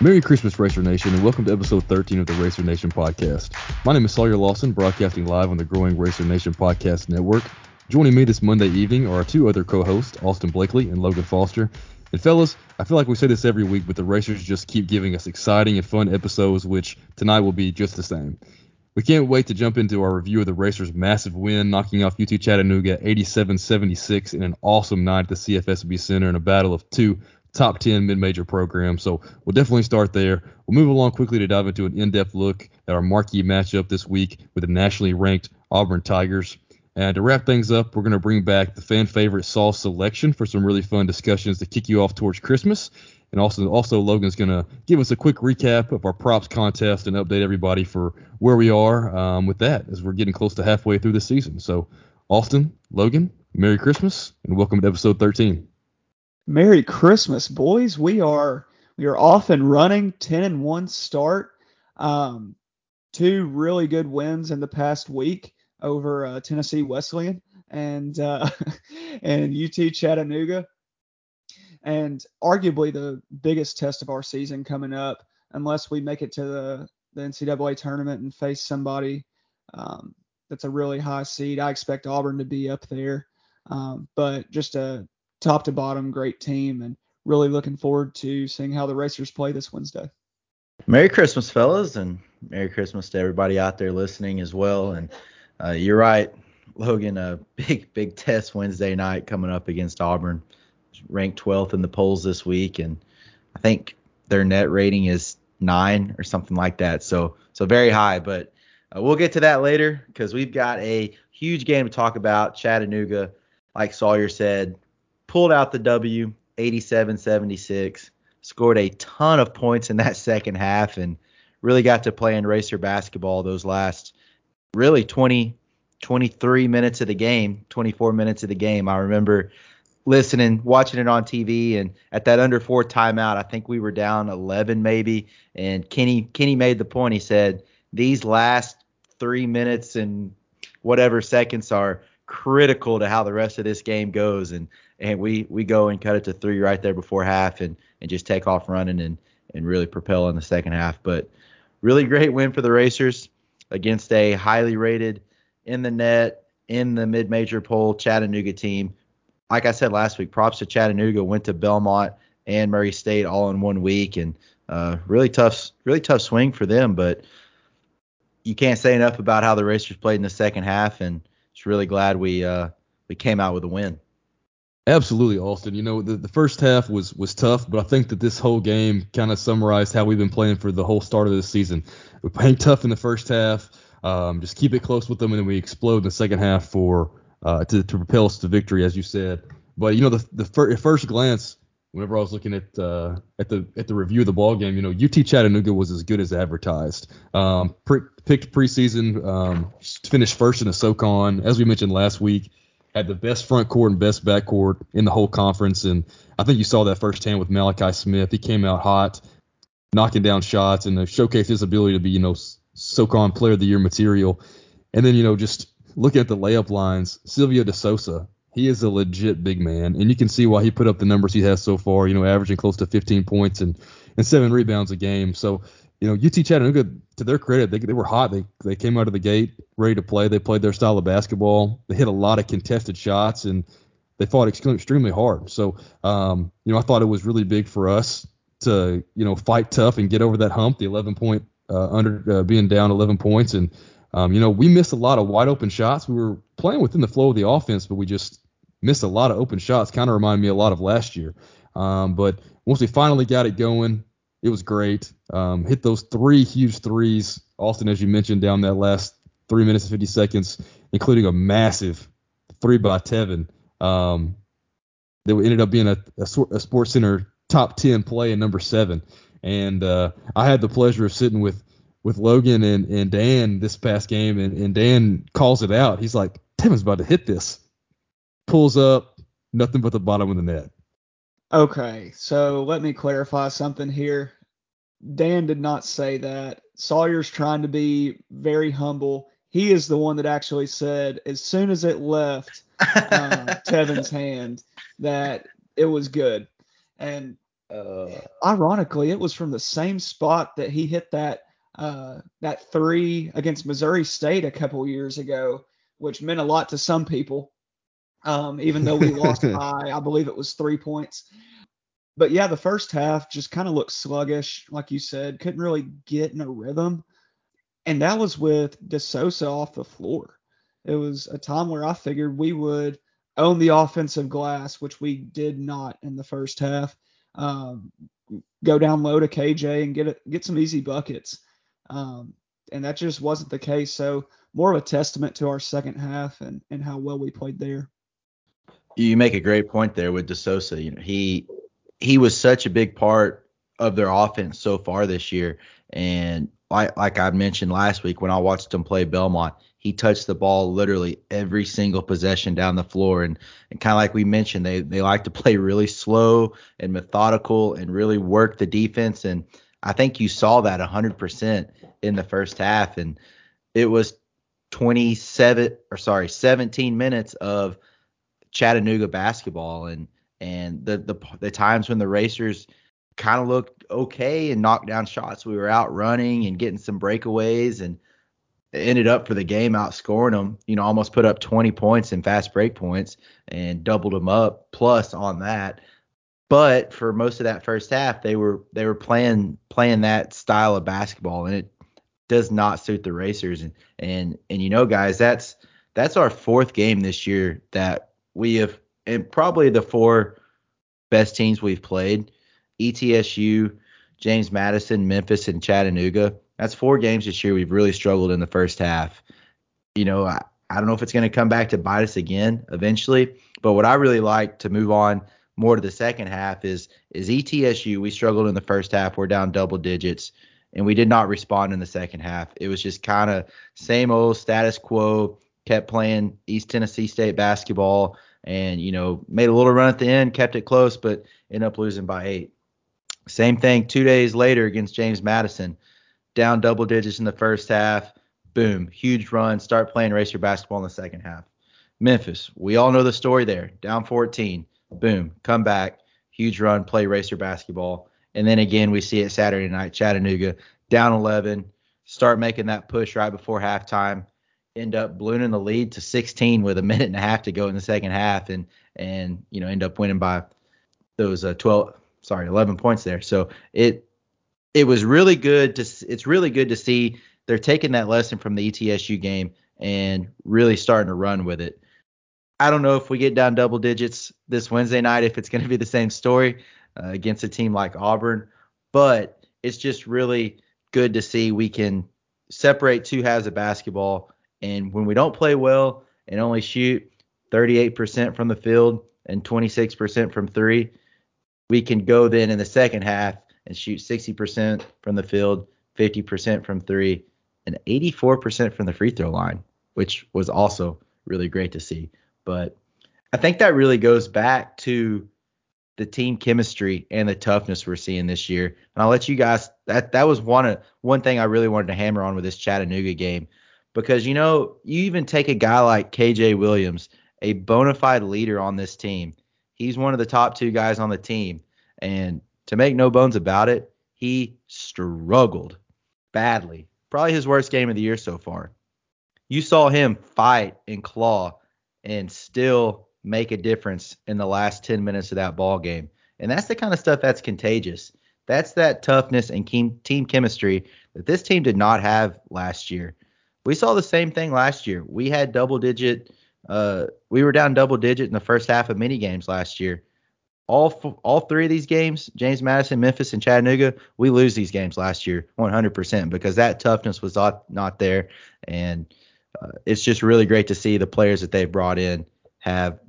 Merry Christmas, Racer Nation, and welcome to episode 13 of the Racer Nation podcast. My name is Sawyer Lawson, broadcasting live on the growing Racer Nation podcast network. Joining me this Monday evening are our two other co-hosts, Austin Blakely and Logan Foster. And fellas, I feel like we say this every week, but the Racers just keep giving us exciting and fun episodes, which tonight will be just the same. We can't wait to jump into our review of the Racers' massive win, knocking off UT Chattanooga 87-76 in an awesome night at the CFSB Center in a battle of two top 10 mid-major program. So we'll definitely start there. We'll move along quickly to dive into an in-depth look at our marquee matchup this week with the nationally ranked Auburn Tigers. And to wrap things up, we're going to bring back the fan favorite Saul selection for some really fun discussions to kick you off towards Christmas. And also, also Logan's going to give us a quick recap of our props contest and update everybody for where we are um, with that as we're getting close to halfway through the season. So, Austin, Logan, Merry Christmas, and welcome to episode 13. Merry Christmas, boys. We are we are off and running, 10 and 1 start. Um, two really good wins in the past week over uh, Tennessee Wesleyan and uh, and UT Chattanooga. And arguably the biggest test of our season coming up, unless we make it to the, the NCAA tournament and face somebody um, that's a really high seed. I expect Auburn to be up there. Um, but just a top to bottom great team and really looking forward to seeing how the Racers play this Wednesday. Merry Christmas, fellas, and Merry Christmas to everybody out there listening as well. And uh, you're right, Logan, a big, big test Wednesday night coming up against Auburn, ranked 12th in the polls this week, and I think their net rating is nine or something like that. So, so very high. But uh, we'll get to that later because we've got a huge game to talk about. Chattanooga, like Sawyer said, pulled out the W, 87-76, scored a ton of points in that second half, and really got to play in racer basketball those last really 20, 23 minutes of the game, 24 minutes of the game. I remember listening, watching it on TV, and at that under four timeout, I think we were down 11 maybe, and Kenny Kenny made the point. He said these last three minutes and whatever seconds are critical to how the rest of this game goes, and and we we go and cut it to three right there before half, and and just take off running and and really propel in the second half. But really great win for the Racers against a highly rated in the net in the mid-major poll Chattanooga team. Like I said last week, props to Chattanooga. Went to Belmont and Murray State all in one week, and uh, really tough, really tough swing for them. But you can't say enough about how the Racers played in the second half, and just really glad we uh, we came out with a win. Absolutely, Austin. You know, the, the first half was was tough, but I think that this whole game kind of summarized how we've been playing for the whole start of this season. We played tough in the first half, um, just keep it close with them, and then we explode in the second half for uh, to, to propel us to victory, as you said. But you know, the the fir- first glance, whenever I was looking at uh, at the at the review of the ball game, you know, UT Chattanooga was as good as advertised. Um, pre- picked preseason, um, finished first in the SoCon, as we mentioned last week had the best front court and best back court in the whole conference. And I think you saw that firsthand with Malachi Smith. He came out hot, knocking down shots and showcased his ability to be, you know, SoCon player of the year material. And then, you know, just looking at the layup lines, Silvio De Sousa, he is a legit big man. And you can see why he put up the numbers he has so far, you know, averaging close to 15 points and, and seven rebounds a game. So you know, UT Chattanooga, to their credit, they, they were hot. They they came out of the gate ready to play. They played their style of basketball. They hit a lot of contested shots and they fought extremely hard. So, um, you know, I thought it was really big for us to, you know, fight tough and get over that hump, the 11 point uh, under uh, being down 11 points. And, um, you know, we missed a lot of wide open shots. We were playing within the flow of the offense, but we just missed a lot of open shots. Kind of reminded me a lot of last year. Um, but once we finally got it going, it was great. Um, hit those three huge threes, Austin, as you mentioned, down that last three minutes and 50 seconds, including a massive three by Tevin. Um, that ended up being a, a, a Sports Center top 10 play in number seven. And uh, I had the pleasure of sitting with with Logan and, and Dan this past game, and, and Dan calls it out. He's like, Tevin's about to hit this. Pulls up, nothing but the bottom of the net. Okay, so let me clarify something here. Dan did not say that. Sawyer's trying to be very humble. He is the one that actually said, as soon as it left uh, Tevin's hand, that it was good. And Uh, Ironically, it was from the same spot that he hit that uh, that three against Missouri State a couple years ago, which meant a lot to some people. Um, even though we lost by, I believe it was three points. But yeah, the first half just kind of looked sluggish, like you said, couldn't really get in a rhythm. And that was with De Sousa off the floor. It was a time where I figured we would own the offensive glass, which we did not in the first half. Um, go down low to KJ and get it, get some easy buckets. Um, and that just wasn't the case. So more of a testament to our second half and, and how well we played there. You make a great point there with De Sousa. You know, he he was such a big part of their offense so far this year. And like like I mentioned last week when I watched him play Belmont, he touched the ball literally every single possession down the floor. And, and kind of like we mentioned, they they like to play really slow and methodical and really work the defense. And I think you saw that 100% in the first half. And it was 27 or sorry 17 minutes of Chattanooga basketball and and the the the times when the Racers kind of looked okay and knocked down shots. We were out running and getting some breakaways and ended up for the game outscoring them you know almost put up 20 points in fast break points and doubled them up plus on that. But for most of that first half they were they were playing playing that style of basketball and it does not suit the racers. And and and you know guys that's that's our fourth game this year that we have and probably the four best teams we've played ETSU James Madison Memphis and Chattanooga that's four games this year we've really struggled in the first half you know I, I don't know if it's going to come back to bite us again eventually but what I really like to move on more to the second half is is ETSU we struggled in the first half we're down double digits and we did not respond in the second half. It was just kind of same old status quo. Kept playing East Tennessee State basketball, and you know made a little run at the end, kept it close, but ended up losing by eight. Same thing two days later against James Madison, down double digits in the first half. Boom, huge run. Start playing racer basketball in the second half. Memphis, we all know the story there. Down 14, boom, come back, huge run, play racer basketball. And then again, we see it Saturday night, Chattanooga, down 11, start making that push right before halftime, end up ballooning the lead to 16 with a minute and a half to go in the second half, and and you know end up winning by those uh, 12, sorry, 11 points there. So it it was really good to it's really good to see they're taking that lesson from the ETSU game and really starting to run with it. I don't know if we get down double digits this Wednesday night if it's going to be the same story uh, against a team like Auburn. But it's just really good to see we can separate two halves of basketball. And when we don't play well and only shoot 38% from the field and 26% from three, we can go then in the second half and shoot 60% from the field, 50% from three, and 84% from the free throw line, which was also really great to see. But I think that really goes back to the team chemistry and the toughness we're seeing this year. And I'll let you guys that that was one one thing I really wanted to hammer on with this Chattanooga game because you know you even take a guy like KJ Williams, a bona fide leader on this team. He's one of the top two guys on the team, and to make no bones about it, he struggled badly. Probably his worst game of the year so far. You saw him fight and claw and still make a difference in the last 10 minutes of that ball game. And that's the kind of stuff that's contagious. That's that toughness and team chemistry that this team did not have last year. We saw the same thing last year. We had double digit uh, we were down double digit in the first half of many games last year. All all three of these games, James Madison, Memphis, and Chattanooga, we lose these games last year 100% because that toughness was not, not there. And uh, it's just really great to see the players that they've brought in have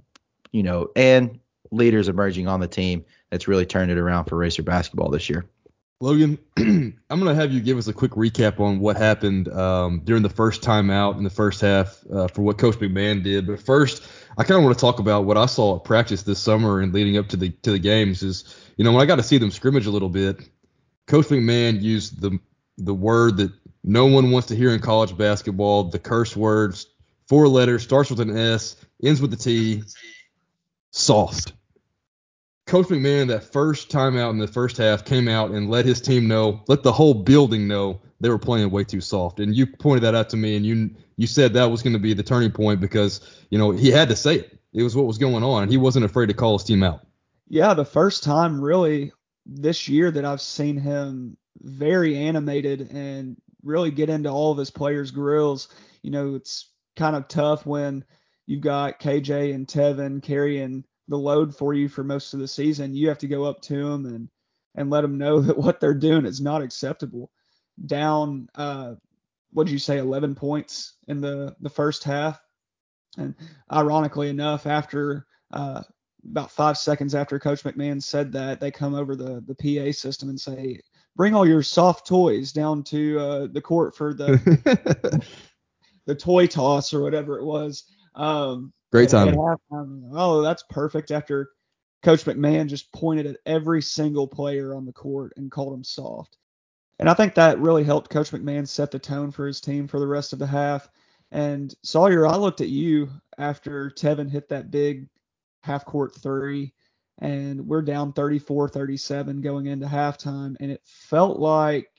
you know, and leaders emerging on the team that's really turned it around for Racer basketball this year. Logan, I'm going to have you give us a quick recap on what happened um, during the first time out in the first half uh, for what Coach McMahon did. But first, I kind of want to talk about what I saw at practice this summer and leading up to the to the games. Is you know when I got to see them scrimmage a little bit, Coach McMahon used the the word that no one wants to hear in college basketball, the curse words, four letters, starts with an S, ends with a T, soft. Coach McMahon, that first time out in the first half, came out and let his team know, let the whole building know they were playing way too soft. And you pointed that out to me, and you you said that was going to be the turning point because you know he had to say it. It was what was going on, and he wasn't afraid to call his team out. Yeah, the first time really this year that I've seen him very animated and really get into all of his players' grills. You know, it's kind of tough when you've got KJ and Tevin carrying the load for you for most of the season. You have to go up to them and and let them know that what they're doing is not acceptable. Down, uh, what did you say, 11 points in the the first half, and ironically enough, after uh, about five seconds after Coach McMahon said that, they come over the the PA system and say, "Bring all your soft toys down to uh, the court for the the toy toss or whatever it was." Um, Great time. Um, oh, that's perfect. After Coach McMahon just pointed at every single player on the court and called them soft. And I think that really helped Coach McMahon set the tone for his team for the rest of the half. And Sawyer, I looked at you after Tevin hit that big half court three, and we're down 34 37 going into halftime. And it felt like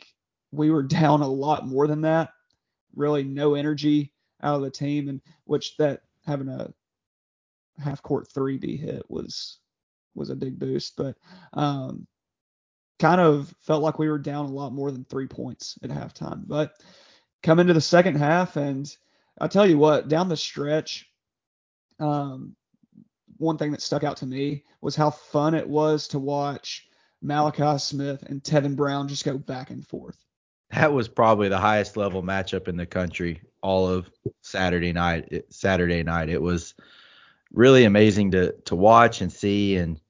we were down a lot more than that. Really, no energy out of the team, and which that having a half court three be hit was was a big boost, but um, kind of felt like we were down a lot more than three points at halftime. But come into the second half, and I tell you what, down the stretch, um, one thing that stuck out to me was how fun it was to watch Malachi Smith and Tevin Brown just go back and forth. That was probably the highest level matchup in the country all of Saturday night. Saturday night, it was really amazing to to watch and see. And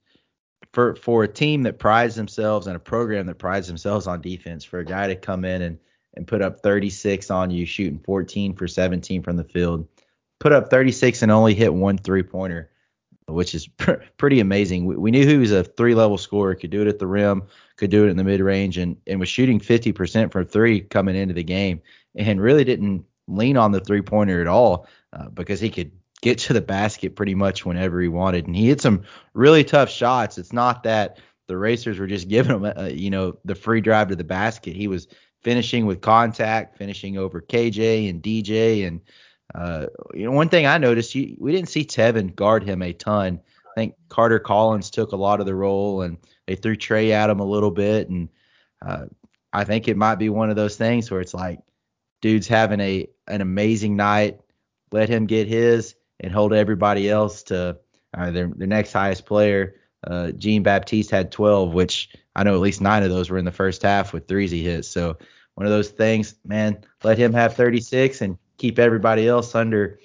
for for a team that prides themselves and a program that prides themselves on defense for a guy to come in and and put up 36 on you shooting 14 for 17 from the field put up 36 and only hit one three pointer which is pr- pretty amazing. We, we, knew he was a three level scorer could do it at the rim could do it in the mid range and and was shooting 50% from three coming into the game and really didn't lean on the three pointer at all uh, because he could get to the basket pretty much whenever he wanted. And he hit some really tough shots. It's not that the racers were just giving him, uh, you know, the free drive to the basket. He was finishing with contact, finishing over KJ and DJ. And, uh, you know, one thing I noticed, you, we didn't see Tevin guard him a ton. I think Carter Collins took a lot of the role and they threw Trey at him a little bit. And uh, I think it might be one of those things where it's like, dude's having a an amazing night. Let him get his and hold everybody else to uh, their their next highest player. Uh, Jean Baptiste had 12, which I know at least nine of those were in the first half with threes he hit. So one of those things, man, let him have 36 and keep everybody else under.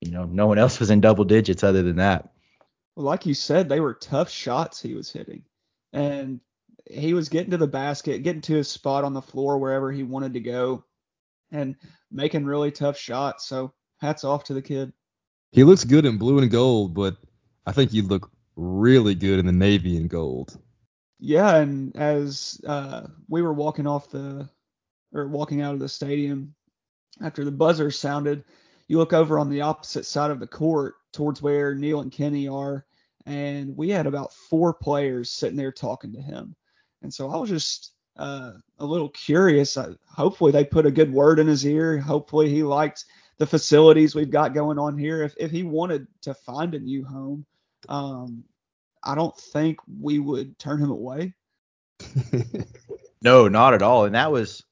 You know, no one else was in double digits other than that. Well, like you said, they were tough shots he was hitting, and he was getting to the basket, getting to his spot on the floor wherever he wanted to go, and making really tough shots. So hats off to the kid. He looks good in blue and gold, but I think he'd look really good in the navy and gold. Yeah, and as uh, we were walking off the or walking out of the stadium after the buzzer sounded, you look over on the opposite side of the court towards where Neil and Kenny are, and we had about four players sitting there talking to him. And so I was just uh, a little curious. I, hopefully they put a good word in his ear. Hopefully he liked the facilities we've got going on here. If if he wanted to find a new home, um, I don't think we would turn him away. no, not at all. And that was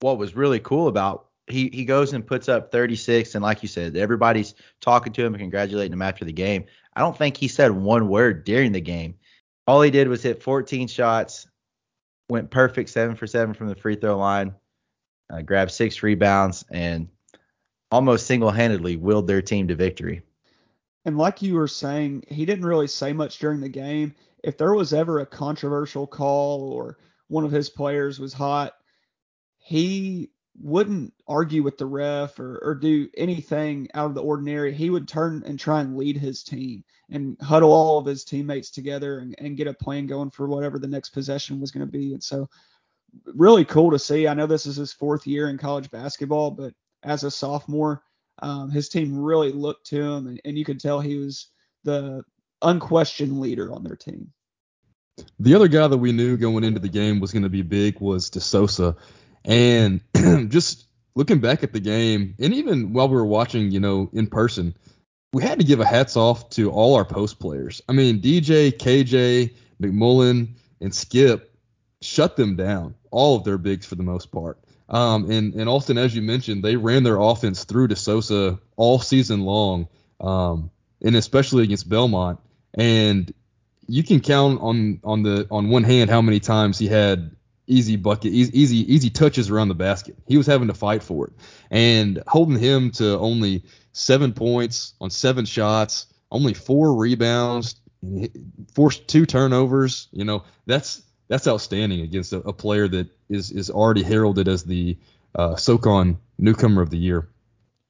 what was really cool about he he goes and puts up 36 and like you said everybody's talking to him and congratulating him after the game i don't think he said one word during the game all he did was hit 14 shots went perfect 7 for 7 from the free throw line uh, grabbed six rebounds and almost single-handedly willed their team to victory. And like you were saying, he didn't really say much during the game. If there was ever a controversial call or one of his players was hot, he wouldn't argue with the ref or, or do anything out of the ordinary. He would turn and try and lead his team and huddle all of his teammates together and, and get a plan going for whatever the next possession was going to be. And so, really cool to see. I know this is his fourth year in college basketball, but as a sophomore. Um, his team really looked to him, and, and, you could tell he was the unquestioned leader on their team. The other guy that we knew going into the game was going to be big was De Sousa. And just looking back at the game, and even while we were watching, you know, in person, we had to give a hats off to all our post players. I mean, DJ, KJ, McMullen, and Skip shut them down, all of their bigs for the most part. Um, and, and Austin, as you mentioned, they ran their offense through De Sousa all season long, um, and especially against Belmont. And you can count on on the on one hand how many times he had easy bucket, easy, easy, easy touches around the basket. He was having to fight for it, and holding him to only seven points on seven shots, only four rebounds, forced two turnovers. You know, that's that's outstanding against a, a player that is is already heralded as the uh, SoCon newcomer of the year.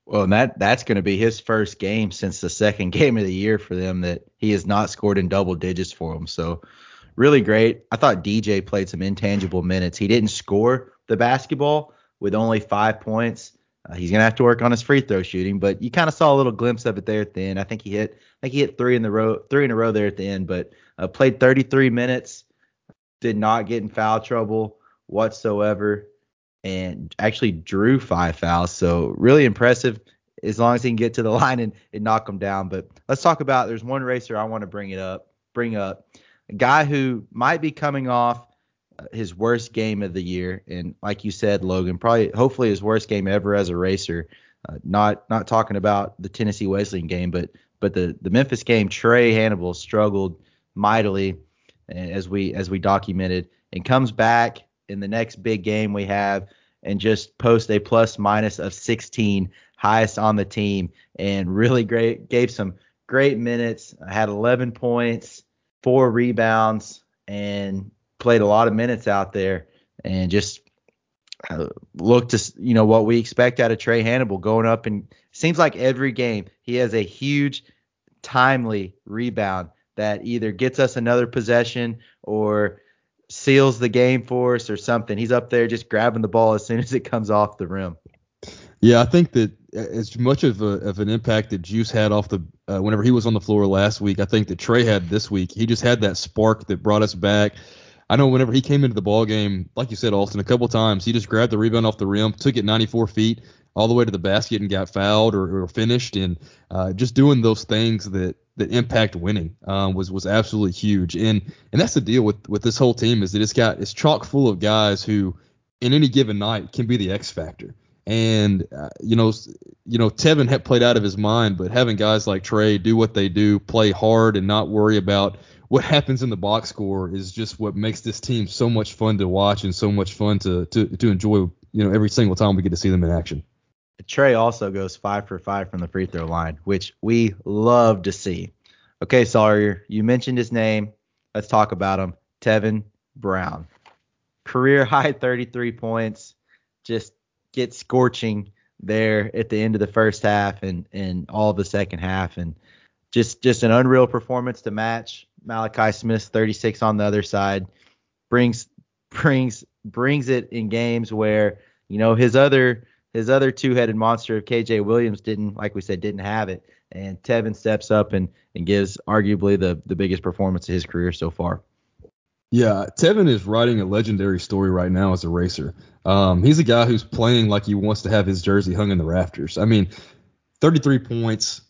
Well, and that that's going to be his first game since the second game of the year for them that he has not scored in double digits for them. So really great. I thought DJ played some intangible minutes. He didn't score the basketball with only five points. Uh, he's gonna have to work on his free throw shooting, but you kind of saw a little glimpse of it there at the end. I think he hit, I think he hit three in the row, three in a row there at the end. But uh, played 33 minutes, did not get in foul trouble whatsoever, and actually drew five fouls. So really impressive. As long as he can get to the line and, and knock them down. But let's talk about. There's one racer I want to bring it up, bring up a guy who might be coming off uh, his worst game of the year, and like you said, Logan, probably hopefully his worst game ever as a racer. Uh, not not talking about the Tennessee Wesleyan game, but but the the Memphis game, Trae Hannibal struggled mightily as we as we documented, and comes back in the next big game we have and just post a plus minus of 16, highest on the team, and really great gave some great minutes. I had 11 points, four rebounds, and played a lot of minutes out there, and just uh, looked to you know what we expect out of Trae Hannibal going up and seems like every game he has a huge timely rebound that either gets us another possession or seals the game for us or something. He's up there just grabbing the ball as soon as it comes off the rim. Yeah, I think that as much of, a, of an impact that Juice had off the uh, whenever he was on the floor last week, I think that Trey had this week. He just had that spark that brought us back. I know whenever he came into the ball game, like you said, Austin, a couple times he just grabbed the rebound off the rim, took it 94 feet all the way to the basket and got fouled or, or finished, and uh, just doing those things that that impact winning um, was was absolutely huge. And and that's the deal with with this whole team is that it's got it's chock full of guys who in any given night can be the X factor. And uh, you know, you know, Tevin had played out of his mind, but having guys like Trey do what they do, play hard, and not worry about what happens in the box score is just what makes this team so much fun to watch and so much fun to to to enjoy. You know, every single time we get to see them in action. Trey also goes five for five from the free throw line, which we love to see. Okay, Sawyer, you mentioned his name. Let's talk about him. Tevin Brown. Career high 33 points. Just get scorching there at the end of the first half and and all of the second half and just just an unreal performance to match Malachi Smith's 36 on the other side brings brings brings it in games where you know his other his other two-headed monster of KJ Williams didn't like we said didn't have it and Tevin steps up and and gives arguably the the biggest performance of his career so far. Yeah, Tevin is writing a legendary story right now as a racer. Um, he's a guy who's playing like he wants to have his jersey hung in the rafters. I mean, 33 points,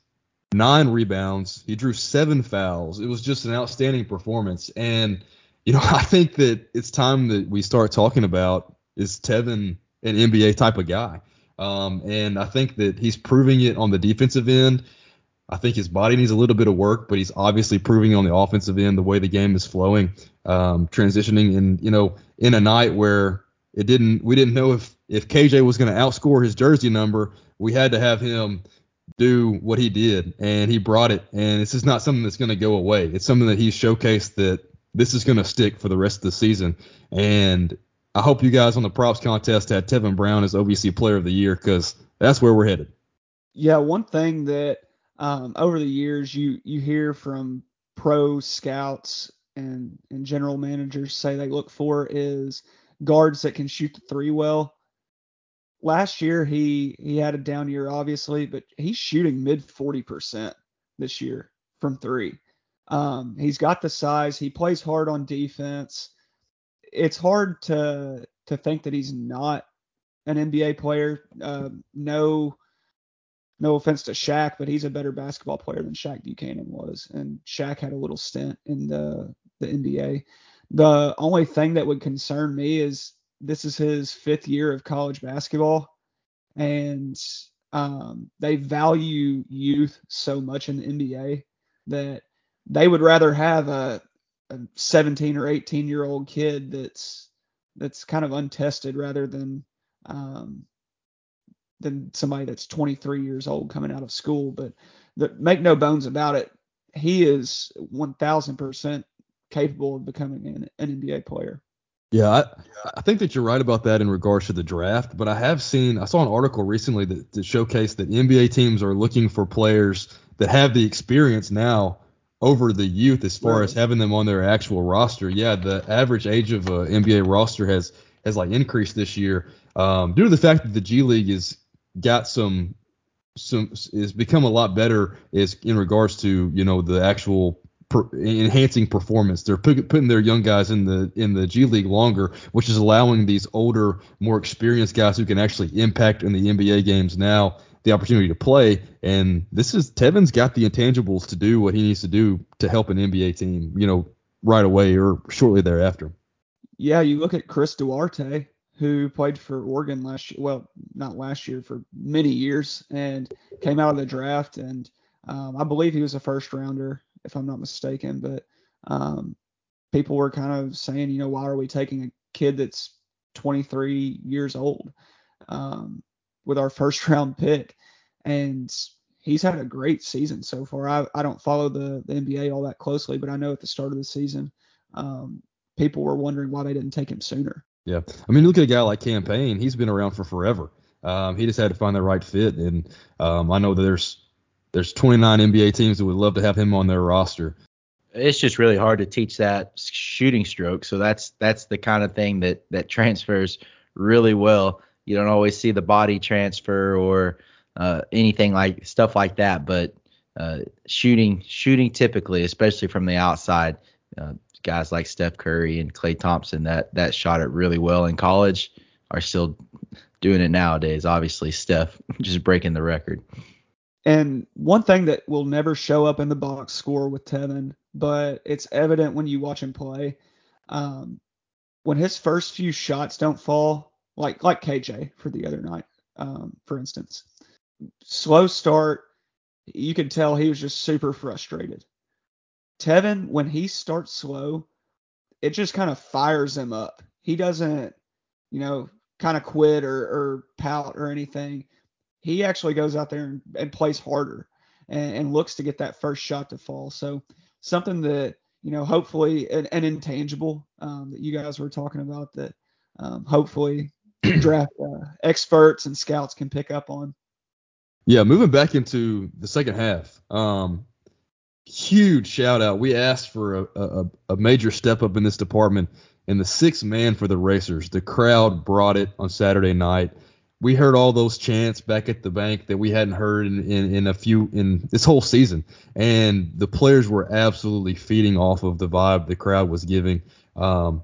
nine rebounds. He drew seven fouls. It was just an outstanding performance. And, you know, I think that it's time that we start talking about is Tevin an NBA type of guy? Um, and I think that he's proving it on the defensive end. I think his body needs a little bit of work, but he's obviously proving on the offensive end the way the game is flowing, um, transitioning in you know in a night where it didn't we didn't know if if KJ was going to outscore his jersey number, we had to have him do what he did, and he brought it. And this is not something that's going to go away. It's something that he's showcased that this is going to stick for the rest of the season. And I hope you guys on the props contest had Tevin Brown as OVC Player of the Year because that's where we're headed. Yeah, one thing that um, over the years you you hear from pro scouts and and general managers say they look for is guards that can shoot the three well. Last year he he had a down year obviously, but he's shooting mid 40% this year from 3. Um, he's got the size. He plays hard on defense. It's hard to to think that he's not an NBA player. Uh, no, no offense to Shaq, but he's a better basketball player than Shaq Buchanan was, and Shaq had a little stint in the the NBA. The only thing that would concern me is this is his fifth year of college basketball, and um, they value youth so much in the NBA that they would rather have a, a 17 or 18 year old kid that's that's kind of untested rather than um, than somebody that's 23 years old coming out of school. But the, make no bones about it, he is 1,000% capable of becoming an, an NBA player. Yeah, I, I, think that you're right about that in regards to the draft, but I have seen I saw an article recently that, that showcased that NBA teams are looking for players that have the experience now over the youth as far right. as having them on their actual roster. Yeah, the average age of a NBA roster has has like increased this year um, due to the fact that the G League has got some some is become a lot better is in regards to you know the actual per, enhancing performance. They're put, putting their young guys in the in the G League longer, which is allowing these older, more experienced guys who can actually impact in the NBA games now the opportunity to play. And this is Tevin's got the intangibles to do what he needs to do to help an NBA team, you know, right away or shortly thereafter. Yeah, you look at Chris Duarte, who played for Oregon last year. Well, not last year, for many years, and came out of the draft. And um, I believe he was a first rounder, if I'm not mistaken. But um, people were kind of saying, you know, why are we taking a kid that's 23 years old? Um, with our first round pick, and he's had a great season so far. I, I don't follow the, the NBA all that closely, but I know at the start of the season, um, people were wondering why they didn't take him sooner. Yeah, I mean, look at a guy like Cam Payne. He's been around for forever. Um, he just had to find the right fit, and um, I know that there's there's 29 NBA teams that would love to have him on their roster. It's just really hard to teach that shooting stroke. So that's that's the kind of thing that that transfers really well you don't always see the body transfer or uh, anything like stuff like that. But uh, shooting, shooting typically, especially from the outside, uh, guys like Steph Curry and Klay Thompson that that shot it really well in college are still doing it nowadays. Obviously, Steph just breaking the record. And one thing that will never show up in the box score with Tevin, but it's evident when you watch him play. Um, when his first few shots don't fall, like like KJ for the other night, um, for instance. Slow start, you could tell he was just super frustrated. Tevin, when he starts slow, it just kind of fires him up. He doesn't, you know, kind of quit or, or pout or anything. He actually goes out there and, and plays harder and, and, looks to get that first shot to fall. So something that, you know, hopefully an, an intangible um, that you guys were talking about that um, hopefully draft uh, experts and scouts can pick up on. Yeah, moving back into the second half. Um, huge shout out. We asked for a, a, a major step up in this department, and the sixth man for the Racers. The crowd brought it on Saturday night. We heard all those chants back at the bank that we hadn't heard in, in, in a few in this whole season, and the players were absolutely feeding off of the vibe the crowd was giving. Um,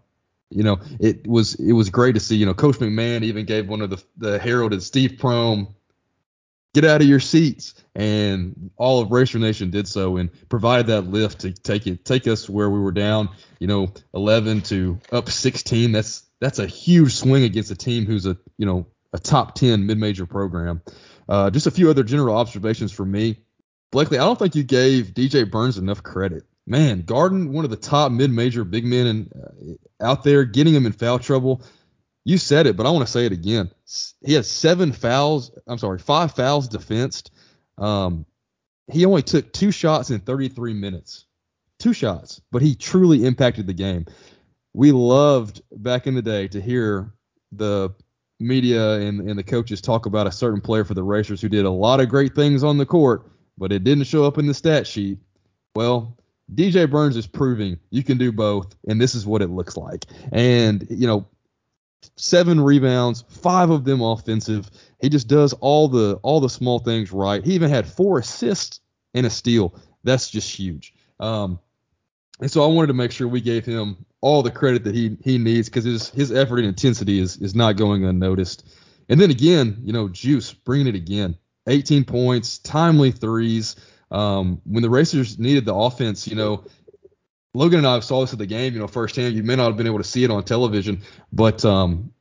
you know, it was it was great to see. You know, Coach McMahon even gave one of the the heralded Steve Prohm, get out of your seats, and all of Racer Nation did so and provided that lift to take it take us where we were down. You know, 11 to up 16. That's that's a huge swing against a team who's a you know a top 10 mid-major program. Uh, just a few other general observations for me. Blakely, I don't think you gave DJ Burns enough credit man, Garden, one of the top mid-major big men in, uh, out there, getting him in foul trouble. You said it, but I want to say it again. He has seven fouls. I'm sorry, five fouls defensed. Um, he only took two shots in 33 minutes. Two shots, but he truly impacted the game. We loved back in the day to hear the media and, and the coaches talk about a certain player for the Racers who did a lot of great things on the court, but it didn't show up in the stat sheet. Well, DJ Burns is proving you can do both, and this is what it looks like. And, you know, seven rebounds, five of them offensive. He just does all the all the small things right. He even had four assists and a steal. That's just huge. Um, And so I wanted to make sure we gave him all the credit that he he needs because his his effort and intensity is is not going unnoticed. And then again, you know, Juice bringing it again, 18 points, timely threes. Um, when the Racers needed the offense, you know, Logan and I saw this at the game, you know, firsthand. You may not have been able to see it on television, but um,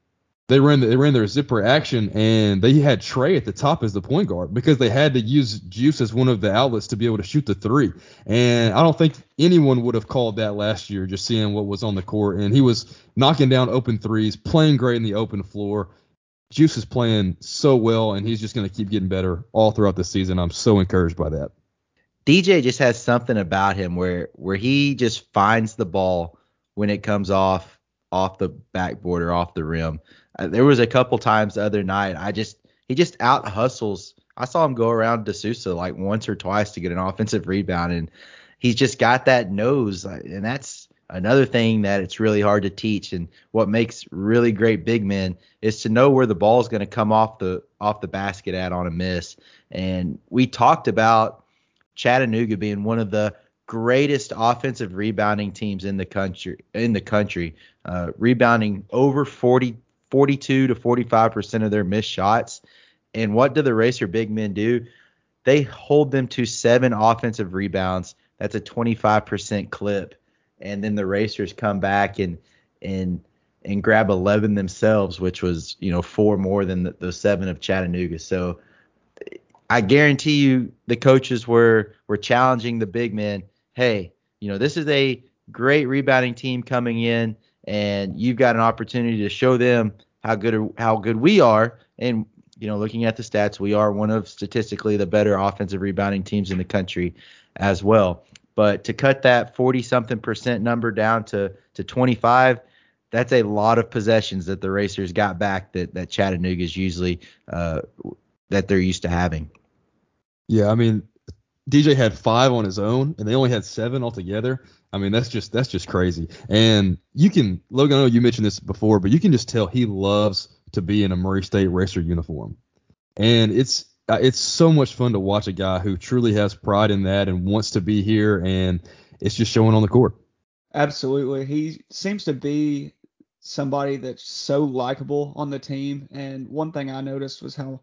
they ran the, they ran their zipper action and they had Trey at the top as the point guard because they had to use Juice as one of the outlets to be able to shoot the three. And I don't think anyone would have called that last year just seeing what was on the court. And he was knocking down open threes, playing great in the open floor. Juice is playing so well and he's just going to keep getting better all throughout the season. I'm so encouraged by that. DJ just has something about him where where he just finds the ball when it comes off off the backboard or off the rim. Uh, there was a couple times the other night. I just he just out hustles. I saw him go around De Sousa like once or twice to get an offensive rebound, and he's just got that nose, uh, and that's another thing that it's really hard to teach. And what makes really great big men is to know where the ball is going to come off the off the basket at on a miss. And we talked about Chattanooga being one of the greatest offensive rebounding teams in the country in the country, uh, rebounding over 40 42 to 45% of their missed shots. And what do the Racer big men do? They hold them to seven offensive rebounds. That's a 25% clip. And then the Racers come back and and and grab 11 themselves, which was you know four more than the, the seven of Chattanooga. So I guarantee you the coaches were were challenging the big men. Hey, you know this is a great rebounding team coming in and you've got an opportunity to show them how good how good we are. And you know, looking at the stats, we are one of statistically the better offensive rebounding teams in the country as well. But to cut that 40 something percent number down to to 25, that's a lot of possessions that the Racers got back that that Chattanooga is usually uh, that they're used to having. Yeah, I mean, DJ had five on his own, and they only had seven altogether. I mean, that's just that's just crazy. And you can, Logan, I know you mentioned this before, but you can just tell he loves to be in a Murray State Racer uniform, and it's uh, it's so much fun to watch a guy who truly has pride in that and wants to be here, and it's just showing on the court. Absolutely, he seems to be somebody that's so likable on the team. And one thing I noticed was how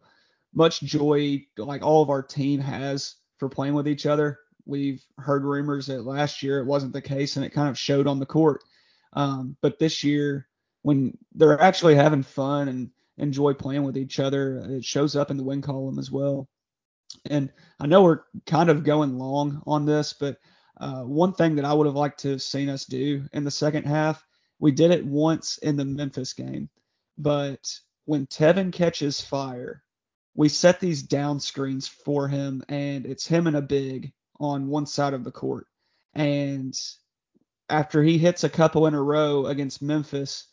much joy like all of our team has for playing with each other. We've heard rumors that last year it wasn't the case, and it kind of showed on the court. Um, but this year, when they're actually having fun and enjoy playing with each other, it shows up in the win column as well. And I know we're kind of going long on this, but uh, one thing that I would have liked to have seen us do in the second half, we did it once in the Memphis game, but when Tevin catches fire, we set these down screens for him, and it's him and a big on one side of the court. And after he hits a couple in a row against Memphis,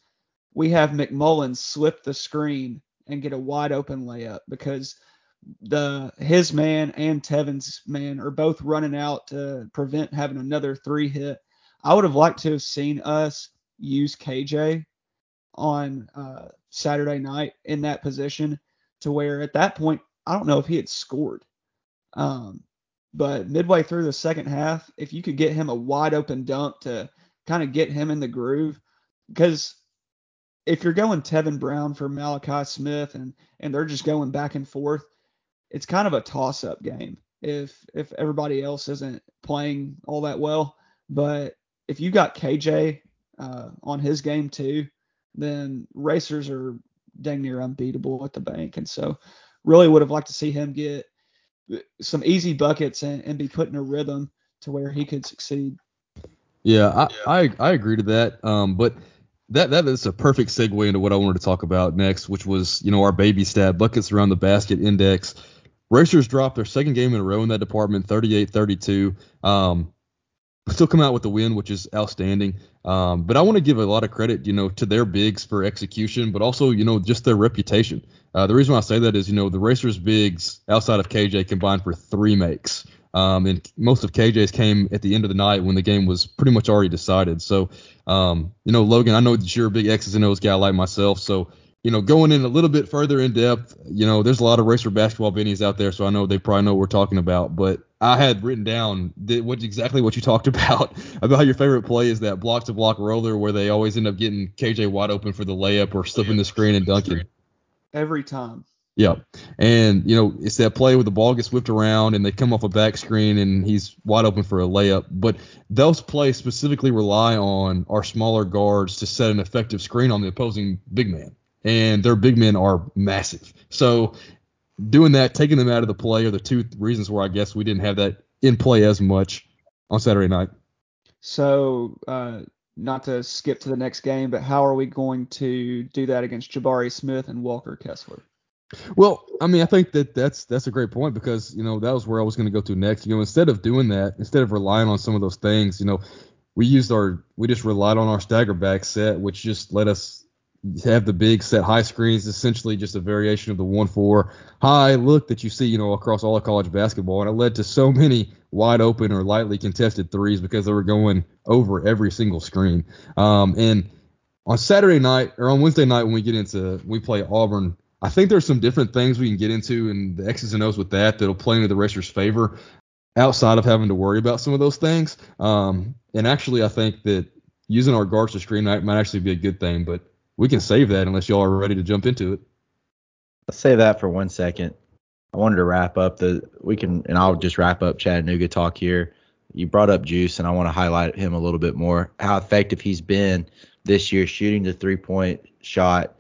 we have McMullen slip the screen and get a wide open layup because the his man and Tevin's man are both running out to prevent having another three hit. I would have liked to have seen us use KJ on uh, Saturday night in that position to where at that point, I don't know if he had scored. Um, but midway through the second half, if you could get him a wide open dunk to kind of get him in the groove, because if you're going Tevin Brown for Malachi Smith and and they're just going back and forth, it's kind of a toss up game if if everybody else isn't playing all that well. But if you got KJ uh, on his game too, then racers are dang near unbeatable at the bank. And so really would have liked to see him get some easy buckets and, and be put in a rhythm to where he could succeed. Yeah, I, I, I agree to that. Um, but that that is a perfect segue into what I wanted to talk about next, which was you know our baby stat buckets around the basket index. Racers dropped their second game in a row in that department, 38-32. Um, still come out with the win, which is outstanding. Um, but I want to give a lot of credit, you know, to their bigs for execution, but also, you know, just their reputation. Uh, the reason why I say that is, you know, the Racers bigs outside of KJ combined for three makes. Um, and most of KJ's came at the end of the night when the game was pretty much already decided. So, um, you know, Logan, I know that you're a big X's and O's guy like myself. So, you know, going in a little bit further in depth, you know, there's a lot of Racer basketball bennies out there, so I know they probably know what we're talking about. But I had written down that what exactly what you talked about about how your favorite play is that block to block roller where they always end up getting KJ wide open for the layup or slipping the screen and dunking. Every time. Yeah. And, you know, it's that play where the ball gets whipped around and they come off a back screen and he's wide open for a layup. But those plays specifically rely on our smaller guards to set an effective screen on the opposing big man. And their big men are massive. So doing that, taking them out of the play are the two reasons where I guess we didn't have that in play as much on Saturday night. So, uh, not to skip to the next game, but how are we going to do that against Jabari Smith and Walker Kessler? Well, I mean, I think that that's that's a great point because you know that was where I was going to go to next. You know, instead of doing that, instead of relying on some of those things, you know, we used our we just relied on our stagger back set, which just let us have the big set high screens, essentially just a variation of the one four high look that you see, you know, across all of college basketball, and it led to so many wide open or lightly contested threes because they were going over every single screen. Um, and on Saturday night or on Wednesday night when we get into we play Auburn I think there's some different things we can get into and the X's and O's with that that'll play into the Racers' favor outside of having to worry about some of those things. Um, and actually, I think that using our guards to screen might, might actually be a good thing, but we can save that unless y'all are ready to jump into it. Let's save that for one second. I wanted to wrap up the we can and I'll just wrap up Chattanooga talk here. You brought up Juice and I want to highlight him a little bit more. How effective he's been this year shooting the three point shot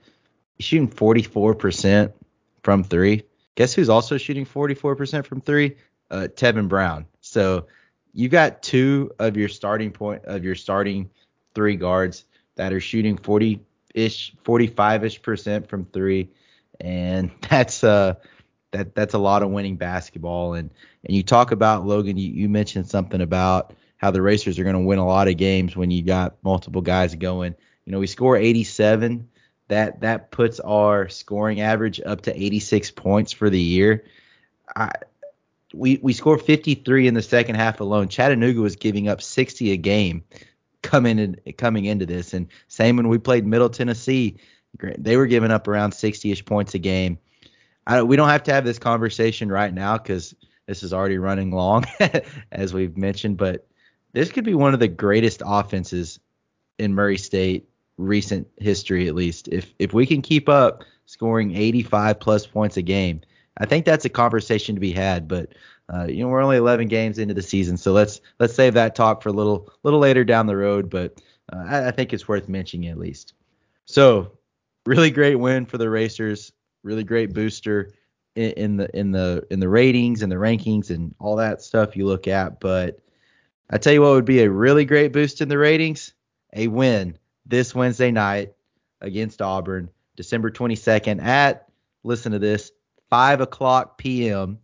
He's shooting 44% from three. Guess who's also shooting 44% from three? Uh, Tevin Brown. So you've got two of your starting point of your starting three guards that are shooting 40 ish, 45 ish percent from three, and that's uh that that's a lot of winning basketball. And and you talk about Logan, you, you mentioned something about how the Racers are going to win a lot of games when you got multiple guys going. You know, we score 87 that that puts our scoring average up to 86 points for the year. I, we we scored 53 in the second half alone. Chattanooga was giving up 60 a game coming in coming into this, and same when we played Middle Tennessee, they were giving up around 60ish points a game. I, we don't have to have this conversation right now because this is already running long, as we've mentioned, but this could be one of the greatest offenses in Murray State recent history at least. If if we can keep up scoring 85 plus points a game, I think that's a conversation to be had. But uh, you know we're only 11 games into the season, so let's let's save that talk for a little little later down the road. But uh, I, I think it's worth mentioning at least. So really great win for the Racers. Really great booster in, in the in the in the ratings and the rankings and all that stuff you look at. But I tell you what would be a really great boost in the ratings, a win this Wednesday night against Auburn, December 22nd at, listen to this, 5 o'clock p.m.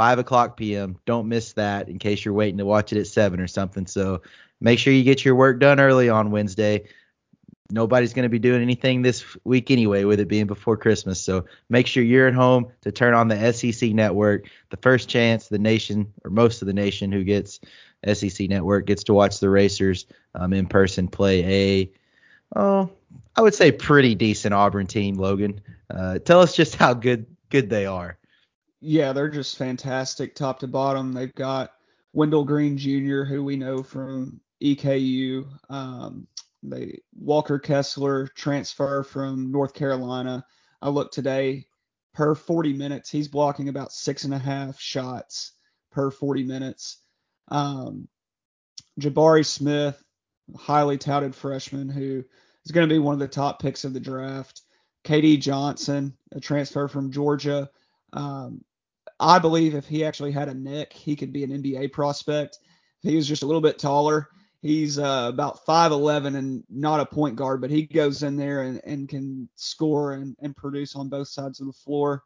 5 o'clock p.m. Don't miss that in case you're waiting to watch it at 7 or something. So make sure you get your work done early on Wednesday. Nobody's going to be doing anything this week anyway, with it being before Christmas. So make sure you're at home to turn on the SEC network. The first chance the nation, or most of the nation who gets SEC network, gets to watch the Racers um, in person play a oh, I would say pretty decent Auburn team, Logan. Uh, tell us just how good good they are. Yeah, they're just fantastic top to bottom. They've got Wendell Green Jr., who we know from EKU. Um, they Walker Kessler transfer from North Carolina. I looked today per 40 minutes, he's blocking about six and a half shots per 40 minutes. Um, Jabari Smith, highly touted freshman who is going to be one of the top picks of the draft. KD Johnson, a transfer from Georgia. Um, I believe if he actually had a neck, he could be an NBA prospect. He was just a little bit taller. He's uh, about 5'11 and not a point guard, but he goes in there and, and can score and, and produce on both sides of the floor.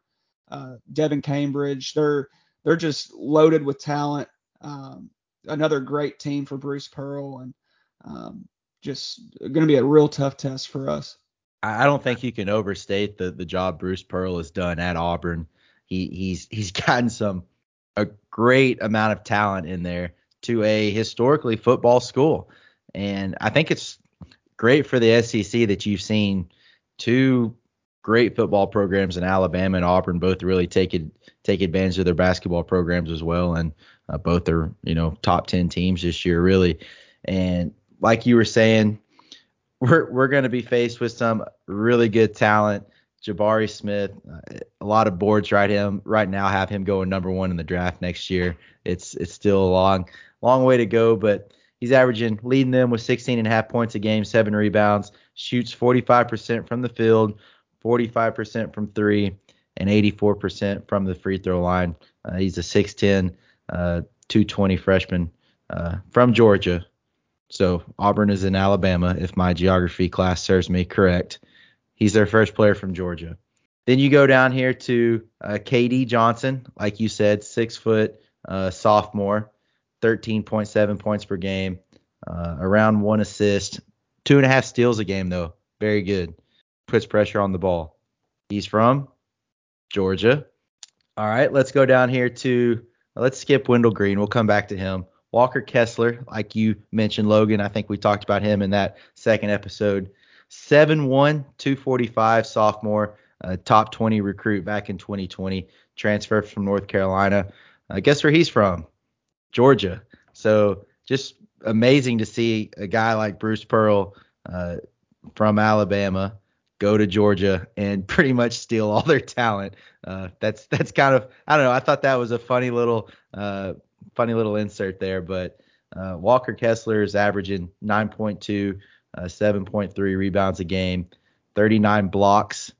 Uh, Devan Cambridge, they're they're just loaded with talent. Um, another great team for Bruce Pearl, and um, just going to be a real tough test for us. I don't think you can overstate the the job Bruce Pearl has done at Auburn. He he's he's gotten some a great amount of talent in there to a historically football school, and I think it's great for the SEC that you've seen two great football programs in Alabama and Auburn both really take it, take advantage of their basketball programs as well. And uh, both are, you know, top 10 teams this year, really. And like you were saying, we're, we're going to be faced with some really good talent. Jabari Smith, uh, a lot of boards right him right now have him going number one in the draft next year. It's it's still a long long way to go, but he's averaging leading them with 16 and a half points a game, seven rebounds, shoots 45% from the field, 45% from three, and 84% from the free throw line. Uh, he's a 6'10, uh, 220 freshman uh, from Georgia. So Auburn is in Alabama, if my geography class serves me correct. He's their first player from Georgia. Then you go down here to uh, KD Johnson, like you said, six foot uh, sophomore, 13.7 points per game, uh, around one assist, two and a half steals a game though, very good. Puts pressure on the ball. He's from Georgia. All right, let's go down here to let's skip Wendell Green. We'll come back to him. Walker Kessler, like you mentioned, Logan. I think we talked about him in that second episode. 7'1, 245 sophomore, top 20 recruit back in 2020, transfer from North Carolina. Uh, guess where he's from? Georgia. So just amazing to see a guy like Bruce Pearl uh, from Alabama go to Georgia and pretty much steal all their talent. Uh, that's that's kind of I don't know. I thought that was a funny little uh, funny little insert there, but uh, Walker Kessler is averaging 9.2, uh, 7.3 rebounds a game, 39 blocks,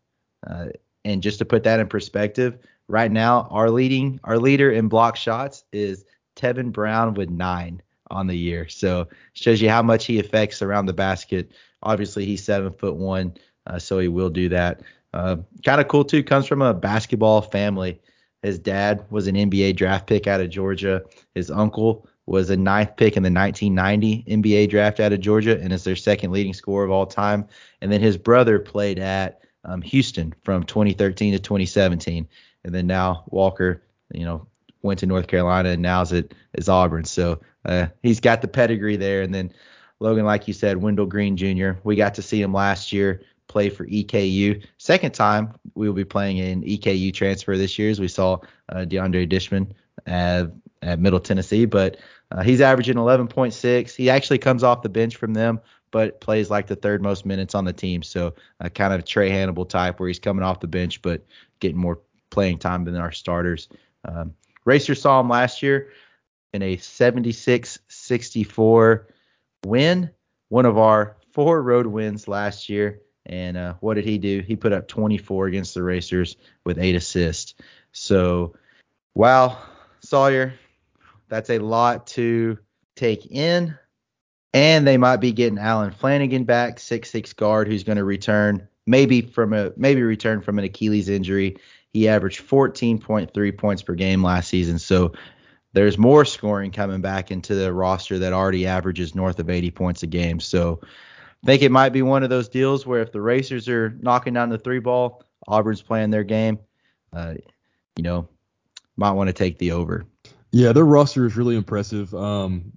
uh, and just to put that in perspective, right now our leading our leader in block shots is Tevin Brown with nine on the year. So shows you how much he affects around the basket. Obviously he's seven foot one, uh, so he will do that. Uh, kind of cool too. Comes from a basketball family. His dad was an NBA draft pick out of Georgia. His uncle was a ninth pick in the 1990 NBA draft out of Georgia and is their second leading scorer of all time. And then his brother played at um, Houston from 2013 to 2017. And then now Walker, you know, went to North Carolina and now is at is Auburn. So uh, he's got the pedigree there. And then Logan, like you said, Wendell Green Jr. We got to see him last year play for EKU. Second time we will be playing in EKU transfer this year, as we saw uh, DeAndre Dishman at, at Middle Tennessee. But uh, he's averaging 11.6. He actually comes off the bench from them, but plays like the third most minutes on the team. So uh, kind of Trae Hannibal type, where he's coming off the bench but getting more playing time than our starters. Um, Racer saw him last year in a 76-64 win, one of our four road wins last year. And uh, what did he do? He put up 24 against the Racers with eight assists. So, wow, Sawyer, that's a lot to take in. And they might be getting Allen Flanigan back, six six guard, who's going to return maybe from a maybe return from an Achilles injury. He averaged 14.3 points per game last season. So there's more scoring coming back into the roster that already averages north of 80 points a game. So I think it might be one of those deals where if the Racers are knocking down the three ball, Auburn's playing their game, uh, you know, might want to take the over. Yeah, their roster is really impressive. Um,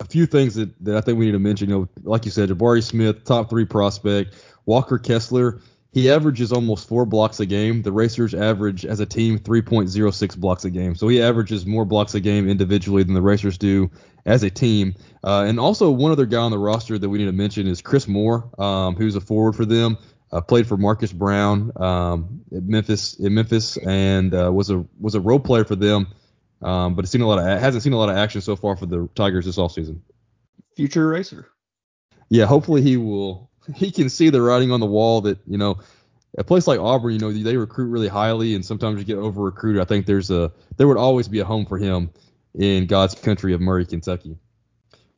a few things that, that I think we need to mention. You know, like you said, Jabari Smith, top three prospect. Walker Kessler, he averages almost four blocks a game. The Racers average as a team 3.06 blocks a game. So he averages more blocks a game individually than the Racers do as a team. Uh, and also one other guy on the roster that we need to mention is Chris Moore, um, who's a forward for them. Uh, played for Marcus Brown um, at Memphis in Memphis and uh, was a was a role player for them. Um, but seen a lot of hasn't seen a lot of action so far for the Tigers this offseason. Future racer. Yeah, hopefully he will. He can see the writing on the wall that you know a place like Auburn, you know, they recruit really highly, and sometimes you get over recruited. I think there's a there would always be a home for him in God's country of Murray, Kentucky.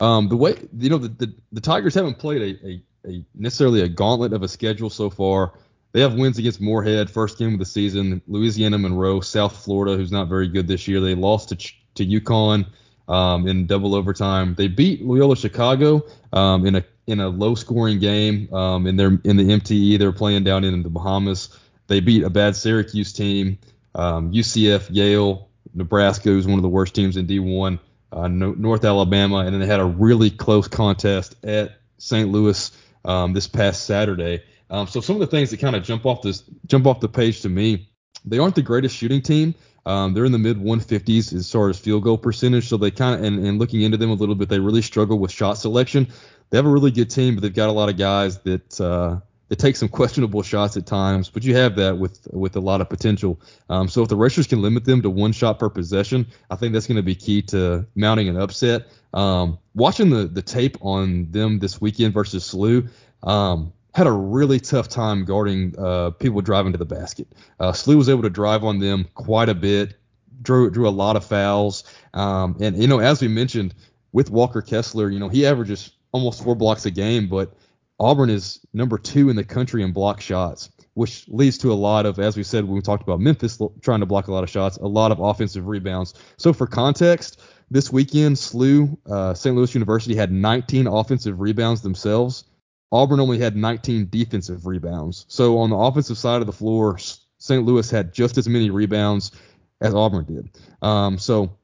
Um, the way you know the, the, the Tigers haven't played a, a, a, necessarily a gauntlet of a schedule so far. They have wins against Morehead, first game of the season, Louisiana Monroe, South Florida, who's not very good this year. They lost to to UConn um, in double overtime. They beat Loyola Chicago um, in a in a low scoring game um, in their in the MTE. They're playing down in the Bahamas. They beat a bad Syracuse team. UCF, um, Yale, Nebraska, who's one of the worst teams in D1, uh, no, North Alabama, and then they had a really close contest at St. Louis um, this past Saturday. Um, so some of the things that kind of jump off this jump off the page to me, they aren't the greatest shooting team, Um, they're in the mid 150s as far as field goal percentage. So they kind of and, and looking into them a little bit, they really struggle with shot selection. They have a really good team, but they've got a lot of guys that uh, that take some questionable shots at times. But you have that with with a lot of potential. Um, so if the Racers can limit them to one shot per possession, I think that's going to be key to mounting an upset. Um, watching the the tape on them this weekend versus SLU. Um, had a really tough time guarding uh, people driving to the basket. Uh, was able to drive on them quite a bit, drew drew a lot of fouls, um, and you know as we mentioned with Walker Kessler, you know he averages almost four blocks a game, but Auburn is number two in the country in block shots, which leads to a lot of, as we said when we talked about Memphis trying to block a lot of shots, a lot of offensive rebounds. So for context, this weekend, SLU, uh, St. Louis University had 19 offensive rebounds themselves. Auburn only had 19 defensive rebounds. So on the offensive side of the floor, St. Louis had just as many rebounds as Auburn did. Um, so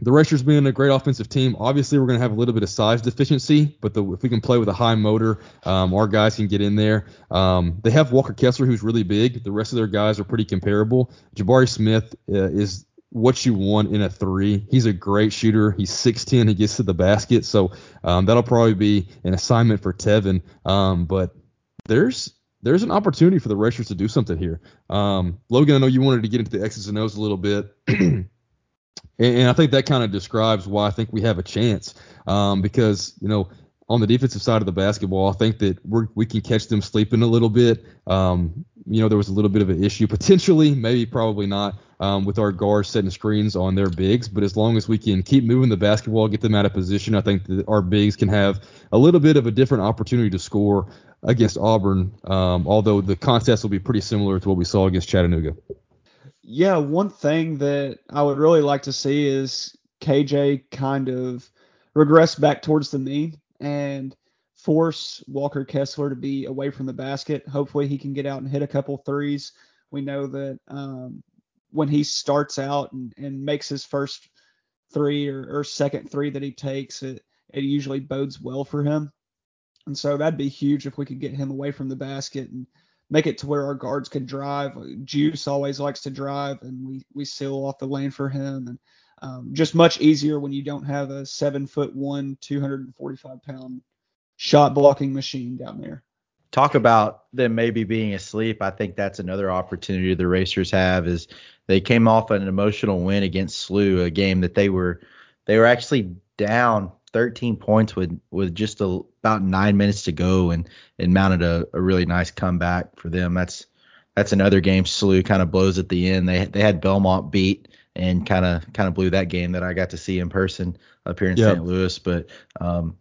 the Racers being a great offensive team, obviously we're going to have a little bit of size deficiency, but the, if we can play with a high motor, um, our guys can get in there. Um, they have Walker Kessler, who's really big. The rest of their guys are pretty comparable. Jabari Smith uh, is what you want in a three. He's a great shooter. He's 6'10. He gets to the basket. So um, that'll probably be an assignment for Tevin. Um, but there's there's an opportunity for the Racers to do something here. Um, Logan, I know you wanted to get into the X's and O's a little bit. and, I think that kind of describes why I think we have a chance. Um, because, you know, on the defensive side of the basketball, I think that we we can catch them sleeping a little bit. Um, you know, there was a little bit of an issue potentially, maybe probably not, um, with our guards setting screens on their bigs. But as long as we can keep moving the basketball, get them out of position, I think that our bigs can have a little bit of a different opportunity to score against Auburn. Um, although the contest will be pretty similar to what we saw against Chattanooga. Yeah, one thing that I would really like to see is KJ kind of regress back towards the mean and force Walker Kessler to be away from the basket. Hopefully, he can get out and hit a couple threes. We know that um, when he starts out and, and makes his first three or, or, second three that he takes, it, it usually bodes well for him. And so that'd be huge if we could get him away from the basket and make it to where our guards can drive. Juice always likes to drive, and we we seal off the lane for him. And um, just much easier when you don't have a seven foot one, 245 pound shot blocking machine down there. Talk about them maybe being asleep. I think that's another opportunity the Racers have is they came off an emotional win against SLU, a game that they were they were actually down 13 points with with just a, about nine minutes to go and and mounted a, a really nice comeback for them. That's that's another game SLU kind of blows at the end. They they had Belmont beat and kind of kind of blew that game that I got to see in person up here in yep. St. Louis. But um,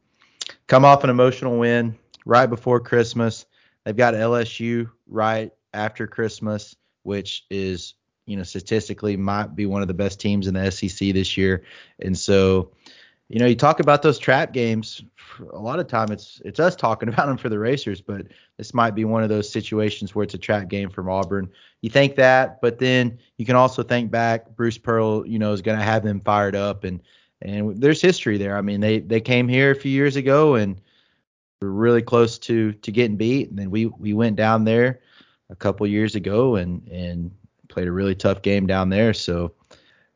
come off an emotional win right before Christmas. They've got LSU right after Christmas, which is, you know, statistically might be one of the best teams in the SEC this year. And so, you know, you talk about those trap games. A lot of time it's it's us talking about them for the Racers, but this might be one of those situations where it's a trap game from Auburn. You think that, but then you can also think back. Bruce Pearl, you know, is going to have them fired up and and there's history there. I mean, they they came here a few years ago and were really close to to getting beat, and then we we went down there a couple years ago and and played a really tough game down there. So,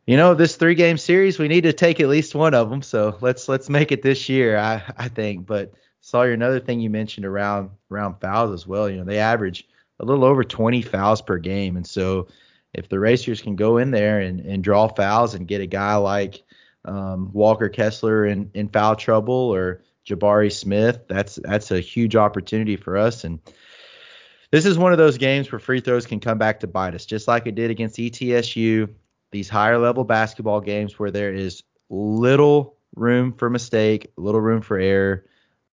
you know, this three game series, we need to take at least one of them. So let's let's make it this year, I I think. But Sawyer, another thing you mentioned around around fouls as well. You know, they average a little over 20 fouls per game, and so if the Racers can go in there and, and draw fouls and get a guy like um, Walker Kessler in, in foul trouble or Jabari Smith, that's that's a huge opportunity for us. And this is one of those games where free throws can come back to bite us, just like it did against ETSU. These higher level basketball games where there is little room for mistake, little room for error.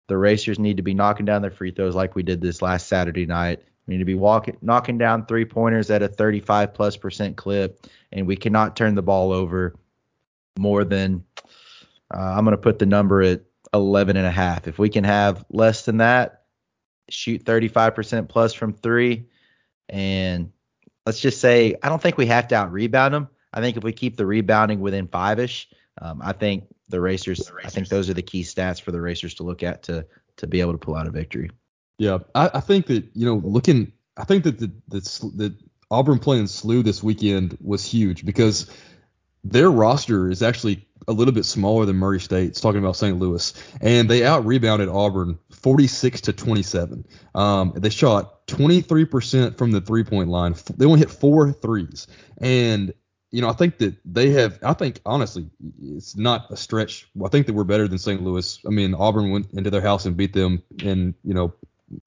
The Racers need to be knocking down their free throws like we did this last Saturday night. We need to be walking, knocking down three pointers at a 35 plus percent clip, and we cannot turn the ball over more than uh, I'm going to put the number at 11 and a half. If we can have less than that, shoot 35% plus from three, and let's just say I don't think we have to out rebound them. I think if we keep the rebounding within five ish, um, I think the racers, the racers, I think those are the key stats for the racers to look at to to be able to pull out a victory. Yeah, I, I think that you know looking, I think that the the, the Auburn playing SLU this weekend was huge because their roster is actually a little bit smaller than Murray State's, talking about St. Louis, and they out rebounded Auburn 46 to 27. Um, they shot 23% from the three point line. They only hit four threes, and you know I think that they have. I think honestly, it's not a stretch. I think that we're better than St. Louis. I mean, Auburn went into their house and beat them, and you know,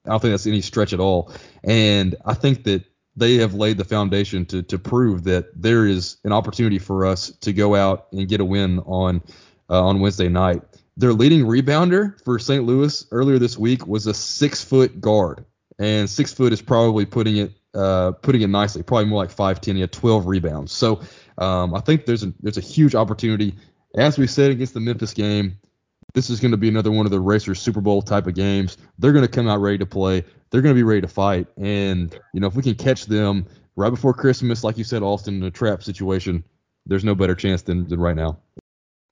I don't think that's any stretch at all. And I think that they have laid the foundation to to prove that there is an opportunity for us to go out and get a win on uh, on Wednesday night. Their leading rebounder for St. Louis earlier this week was a six foot guard, and six foot is probably putting it uh, putting it nicely, probably more like five ten. He had 12 rebounds, so um, I think there's a there's a huge opportunity. As we said against the Memphis game, this is going to be another one of the Racers Super Bowl type of games. They're going to come out ready to play they're going to be ready to fight. And you know, if we can catch them right before Christmas, like you said, Austin, in a trap situation, there's no better chance than, than right now.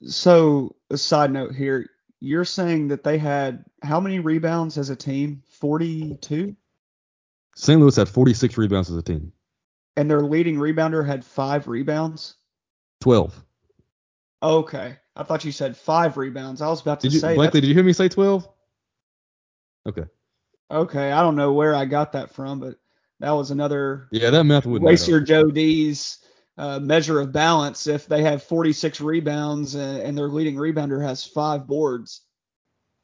So, a side note here, you're saying that they had how many rebounds as a team? 42. St. Louis had 46 rebounds as a team. And their leading rebounder had five rebounds. 12. Okay, I thought you said five rebounds. I was about to did you, say. Blakely, did you hear me say 12? Okay. Okay, I don't know where I got that from, but that was another. Yeah, that math would Racer Joe D's uh, measure of balance. If they have 46 rebounds and, and, their leading rebounder has five boards.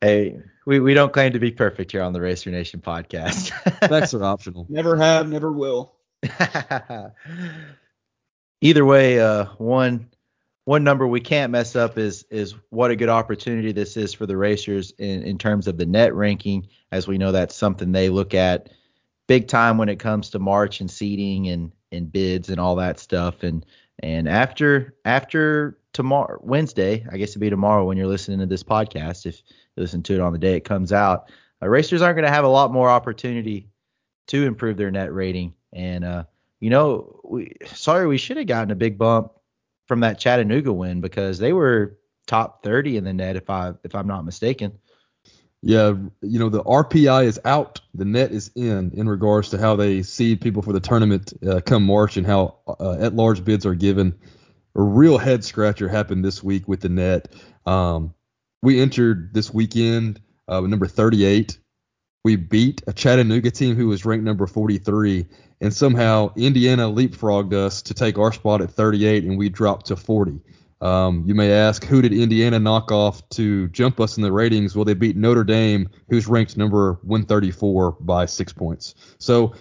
Hey, we, we don't claim to be perfect here on the Racer Nation podcast. That's are optional. Never have, never will. Either way, uh, one one number we can't mess up is is what a good opportunity this is for the racers in, in terms of the net ranking. As we know, that's something they look at big time when it comes to March and seeding and and bids and all that stuff. And and after after tomorrow Wednesday, I guess it'd be tomorrow when you're listening to this podcast. If you listen to it on the day it comes out, uh, racers aren't going to have a lot more opportunity to improve their net rating. And uh, you know, we sorry we should have gotten a big bump from that Chattanooga win because they were top 30 in the net if I if I'm not mistaken. Yeah, you know the RPI is out, the net is in in regards to how they seed people for the tournament uh, come March and how uh, at large bids are given. A real head scratcher happened this week with the net. Um, we entered this weekend uh, number 38. We beat a Chattanooga team who was ranked number 43, and somehow Indiana leapfrogged us to take our spot at 38, and we dropped to 40. Um, you may ask, who did Indiana knock off to jump us in the ratings? Well, they beat Notre Dame, who's ranked number 134 by six points. So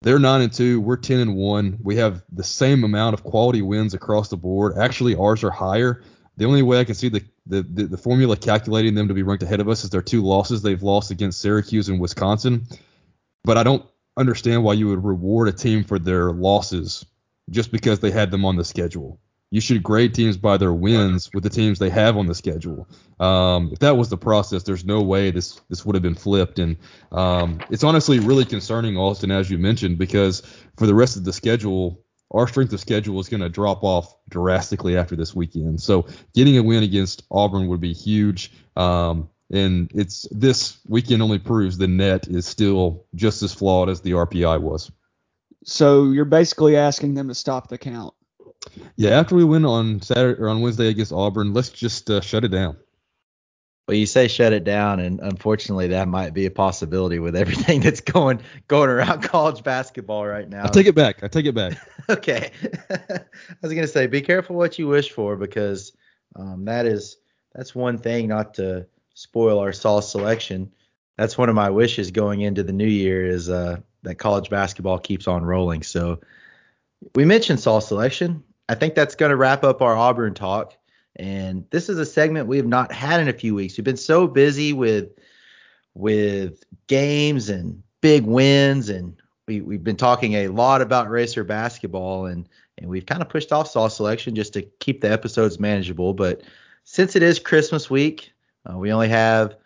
they're nine and two. We're 10 and one. We have the same amount of quality wins across the board. Actually, ours are higher. The only way I can see the, the, the, the formula calculating them to be ranked ahead of us is their two losses they've lost against Syracuse and Wisconsin. But I don't understand why you would reward a team for their losses just because they had them on the schedule. You should grade teams by their wins with the teams they have on the schedule. Um, if that was the process, there's no way this this would have been flipped. And um, it's honestly really concerning, Austin, as you mentioned, because for the rest of the schedule, our strength of schedule is going to drop off drastically after this weekend. So getting a win against Auburn would be huge. Um, and it's this weekend only proves the net is still just as flawed as the RPI was. So you're basically asking them to stop the count. Yeah, after we win on Saturday or on Wednesday against Auburn, let's just uh, shut it down. Well, you say shut it down, and unfortunately, that might be a possibility with everything that's going going around college basketball right now. I take it back. I take it back. okay, I was gonna say, be careful what you wish for because um, that is that's one thing not to spoil our sauce selection. That's one of my wishes going into the new year is uh, that college basketball keeps on rolling. So we mentioned sauce selection. I think that's going to wrap up our Auburn talk. And this is a segment we have not had in a few weeks. We've been so busy with with games and big wins, and we, we've been talking a lot about racer basketball, and and we've kind of pushed off sauce selection just to keep the episodes manageable. But since it is Christmas week, uh, we only have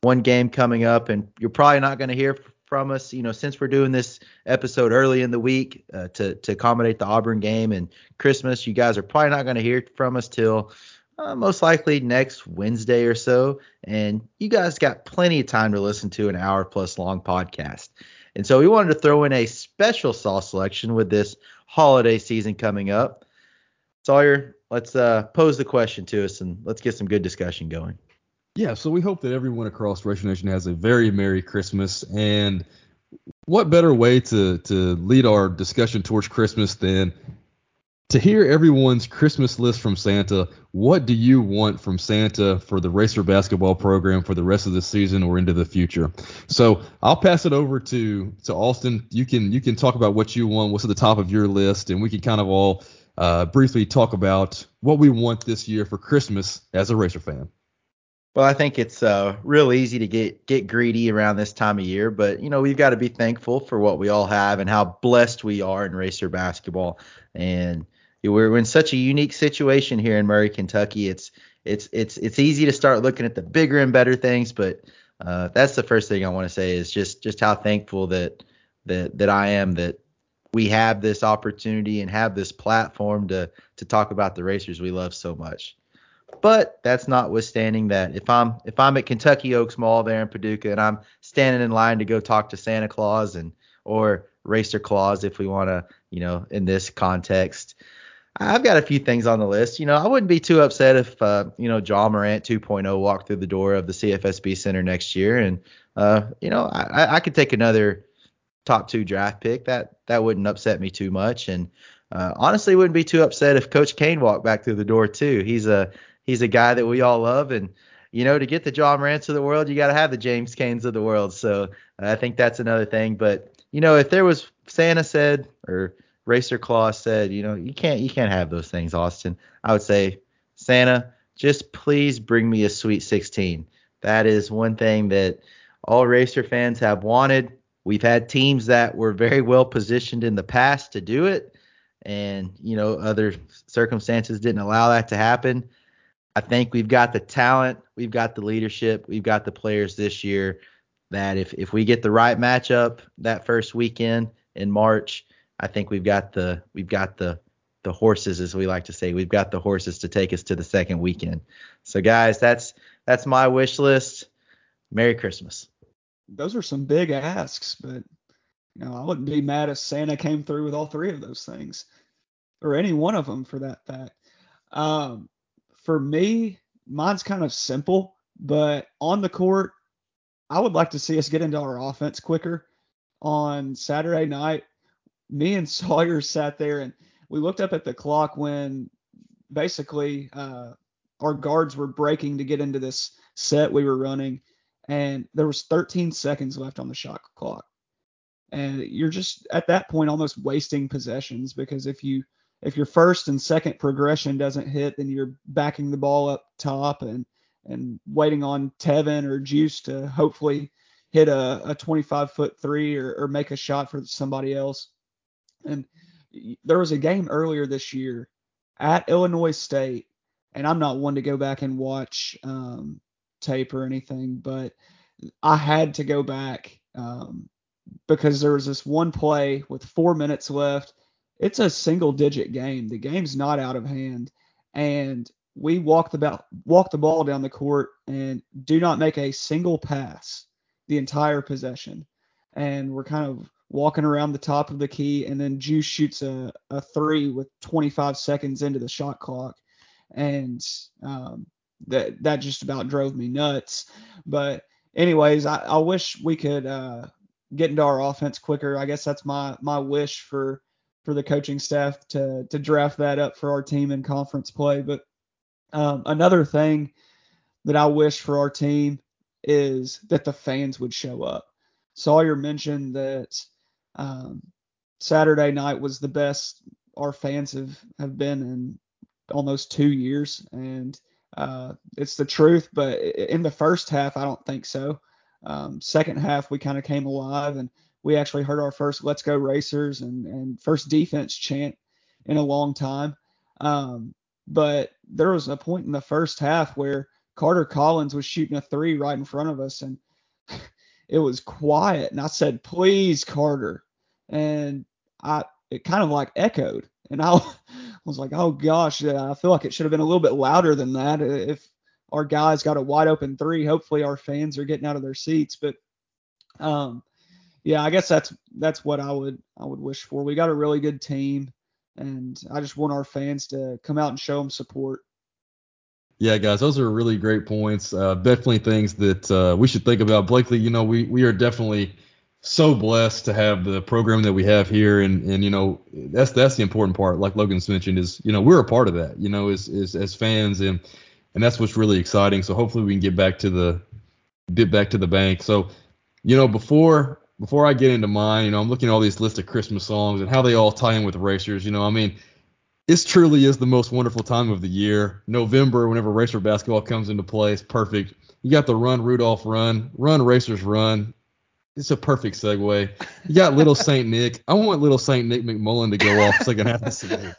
one game coming up, and you're probably not going to hear from us. You know, since we're doing this episode early in the week uh, to to accommodate the Auburn game and Christmas, you guys are probably not going to hear from us till uh, most likely next Wednesday or so. And you guys got plenty of time to listen to an hour plus long podcast. And so we wanted to throw in a special sauce selection with this holiday season coming up. Sawyer, let's uh, pose the question to us and let's get some good discussion going. Yeah, so we hope that everyone across Racer Nation has a very Merry Christmas. And what better way to to lead our discussion towards Christmas than to hear everyone's Christmas list from Santa? What do you want from Santa for the Racer basketball program for the rest of the season or into the future? So I'll pass it over to to Austin. You can you can talk about what you want, what's at the top of your list, and we can kind of all uh, briefly talk about what we want this year for Christmas as a Racer fan. Well, I think it's uh, real easy to get get greedy around this time of year, but you know we've got to be thankful for what we all have and how blessed we are in racer basketball. And we're in such a unique situation here in Murray, Kentucky. It's it's it's it's easy to start looking at the bigger and better things, but uh, that's the first thing I want to say is just just how thankful that that that I am that we have this opportunity and have this platform to to talk about the racers we love so much. But that's notwithstanding that if I'm if I'm at Kentucky Oaks Mall there in Paducah and I'm standing in line to go talk to Santa Claus and or Racer Claus if we want to, you know, in this context, I've got a few things on the list. You know, I wouldn't be too upset if uh, you know Ja Morant 2.0 walked through the door of the CFSB Center next year, and uh, you know, I, I could take another top two draft pick. That that wouldn't upset me too much, and uh, honestly, wouldn't be too upset if Coach Kane walked back through the door too. He's a he's a guy that we all love, and you know, to get the Ja Morants of the world, you got to have the James Canes of the world. So I think that's another thing. But you know, if there was Santa said or Racer Claus said, you know, you can't you can't have those things, Austin. I would say, Santa, just please bring me a Sweet 16. That is one thing that all racer fans have wanted. We've had teams that were very well positioned in the past to do it, and you know, other circumstances didn't allow that to happen. I think we've got the talent, we've got the leadership, we've got the players this year that if if we get the right matchup that first weekend in March, I think we've got the we've got the the horses as we like to say. We've got the horses to take us to the second weekend. So guys, that's that's my wish list. Merry Christmas. Those are some big asks, but you know, I wouldn't be mad if Santa came through with all three of those things. Or any one of them for that fact. Um, for me, mine's kind of simple, but on the court, I would like to see us get into our offense quicker. On Saturday night, me and Sawyer sat there and we looked up at the clock when basically uh, our guards were breaking to get into this set we were running, and there was 13 seconds left on the shot clock. And you're just at that point almost wasting possessions because if you if your first and second progression doesn't hit, then you're backing the ball up top and and waiting on Tevin or Juice to hopefully hit a, a 25 foot three or, or make a shot for somebody else. And there was a game earlier this year at Illinois State, and I'm not one to go back and watch um, tape or anything, but I had to go back um, because there was this one play with four minutes left it's a single digit game. The game's not out of hand. And we walk the ball, walk the ball down the court and do not make a single pass the entire possession. And we're kind of walking around the top of the key, and then Juice shoots a, a three with 25 seconds into the shot clock, and um, that that just about drove me nuts. But anyways, I, I wish we could uh, get into our offense quicker. I guess that's my my wish for for the coaching staff to to draft that up for our team in conference play. But um, another thing that I wish for our team is that the fans would show up. Sawyer mentioned that um, Saturday night was the best our fans have, have been in almost two years, and uh, it's the truth. But in the first half, I don't think so. Um, second half, we kind of came alive and we actually heard our first "Let's Go Racers" and and first defense chant in a long time. Um, but there was a point in the first half where Carter Collins was shooting a three right in front of us, and it was quiet. And I said, "Please, Carter," and I it kind of like echoed, and I was like, "Oh gosh, I feel like it should have been a little bit louder than that." If our guys got a wide open three, hopefully our fans are getting out of their seats, but um, yeah, I guess that's that's what I would I would wish for. We got a really good team, and I just want our fans to come out and show them support. Yeah, guys, those are really great points. Uh, definitely things that uh, we should think about. Blakely, you know, we we are definitely so blessed to have the program that we have here, and and you know that's that's the important part. Like Logan's mentioned, is you know we're a part of that. You know, as as, as fans, and and that's what's really exciting. So hopefully we can get back to the get back to the bank. So you know before before I get into mine, you know I'm looking at all these lists of Christmas songs and how they all tie in with racers. You know, I mean. This truly is the most wonderful time of the year. November, whenever racer basketball comes into play, it's perfect. You got the run Rudolph run, run racers run, it's a perfect segue. You got Little Saint Nick. I want Little Saint Nick McMullen to go off second half of the season.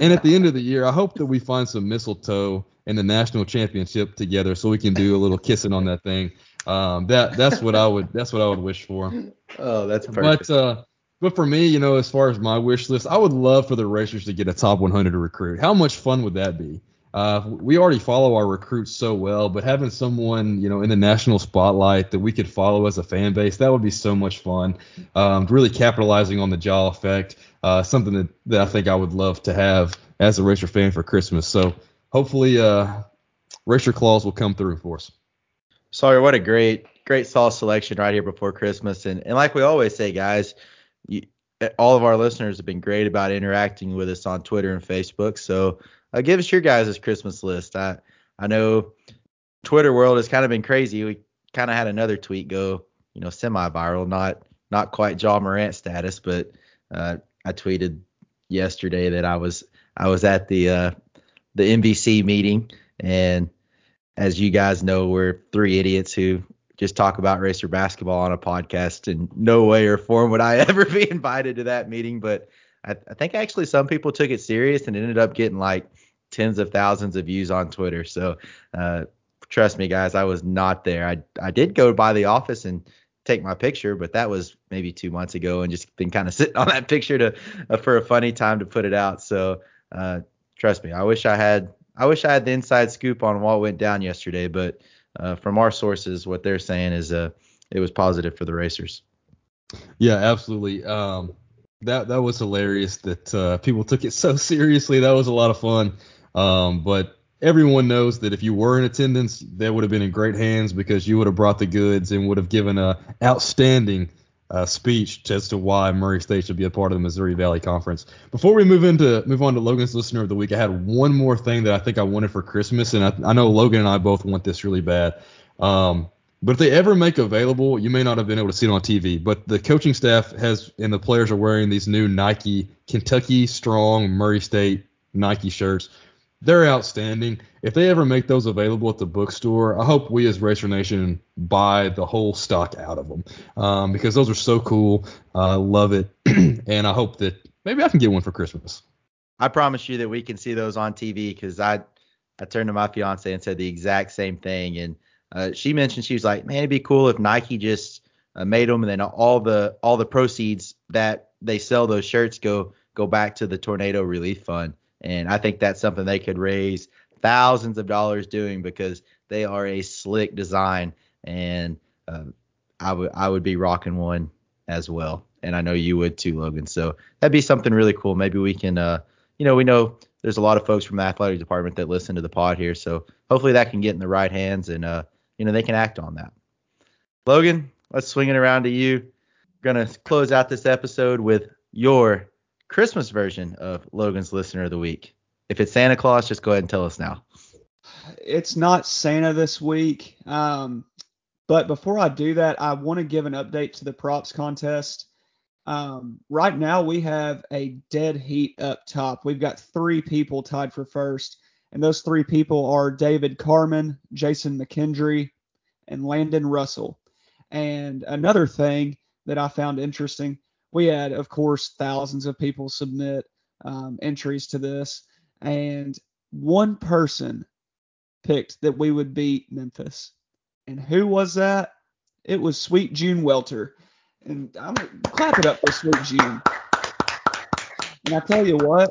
And at the end of the year, I hope that we find some mistletoe in the national championship together, so we can do a little kissing on that thing. Um, that that's what I would that's what I would wish for. Oh, that's perfect. But uh, but for me, you know, as far as my wish list, I would love for the racers to get a top 100 recruit. How much fun would that be? Uh, we already follow our recruits so well, but having someone, you know, in the national spotlight that we could follow as a fan base, that would be so much fun. Um, really capitalizing on the Ja effect, uh, something that, that I think I would love to have as a Racer fan for Christmas. So hopefully, uh, Racer Claus will come through for us. Sawyer, what a great, great sauce selection right here before Christmas. And, and like we always say, guys, you, all of our listeners have been great about interacting with us on Twitter and Facebook. So uh, give us your guys' Christmas list. I I know Twitter world has kind of been crazy. We kind of had another tweet go, you know, semi-viral, not not quite Ja Morant status, but uh, I tweeted yesterday that I was I was at the uh, the MVC meeting, and as you guys know, we're three idiots who just talk about racer basketball on a podcast. In no way or form would I ever be invited to that meeting, but I, I think actually some people took it serious and ended up getting like tens of thousands of views on Twitter. So uh, trust me, guys, I was not there. I I did go by the office and take my picture, but that was maybe two months ago, and just been kind of sitting on that picture to uh, for a funny time to put it out. So uh, trust me, I wish I had I wish I had the inside scoop on what went down yesterday, but uh, from our sources, what they're saying is uh, it was positive for the racers. Yeah, absolutely. Um, that that was hilarious that uh, people took it so seriously. That was a lot of fun. Um, but everyone knows that if you were in attendance, that would have been in great hands because you would have brought the goods and would have given a outstanding uh, speech as to why Murray State should be a part of the Missouri Valley Conference. Before we move into move on to Logan's listener of the week, I had one more thing that I think I wanted for Christmas, and I, I know Logan and I both want this really bad. Um, but if they ever make available, you may not have been able to see it on TV, but the coaching staff has and the players are wearing these new Nike Kentucky Strong Murray State Nike shirts. They're outstanding. If they ever make those available at the bookstore, I hope we as Racer Nation buy the whole stock out of them um, because those are so cool. I uh, love it, and I hope that maybe I can get one for Christmas. I promise you that we can see those on TV because I I turned to my fiance and said the exact same thing, and uh, she mentioned she was like, man, it'd be cool if Nike just uh, made them, and then all the all the proceeds that they sell those shirts go go back to the tornado relief fund. And I think that's something they could raise thousands of dollars doing because they are a slick design, and uh, I would I would be rocking one as well, and I know you would too, Logan. So that'd be something really cool. Maybe we can, uh, you know, we know there's a lot of folks from the athletic department that listen to the pod here, so hopefully that can get in the right hands and uh, you know, they can act on that. Logan, let's swing it around to you. To close out this episode with your Christmas version of Logan's Listener of the Week. If it's Santa Claus, just go ahead and tell us now. It's not Santa this week. Um, but before I do that, I want to give an update to the props contest. Um, right now, we have a dead heat up top. We've got three people tied for first. And those three people are David Carmen, Jason McKendry, and Landon Russell. And another thing that I found interesting, we had, of course, thousands of people submit um, entries to this, and one person picked that we would beat Memphis. And who was that? It was Sweet June Welter. And I'm clap it up for Sweet June. And I tell you what,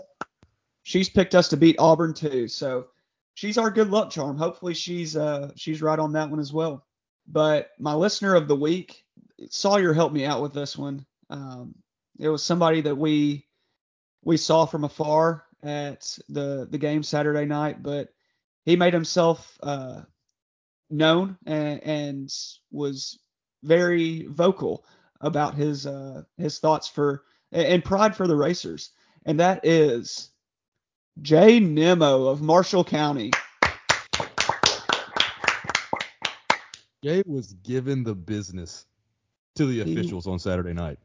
she's picked us to beat Auburn too. So she's our good luck charm. Hopefully she's uh she's right on that one as well. But my listener of the week, Sawyer helped me out with this one. Um, it was somebody that we we saw from afar at the the game Saturday night, but he made himself uh, known and, and, was very vocal about his uh, his thoughts for and pride for the racers, and that is Jay Nemo of Marshall County. Jay was given the business to the officials he, on Saturday night.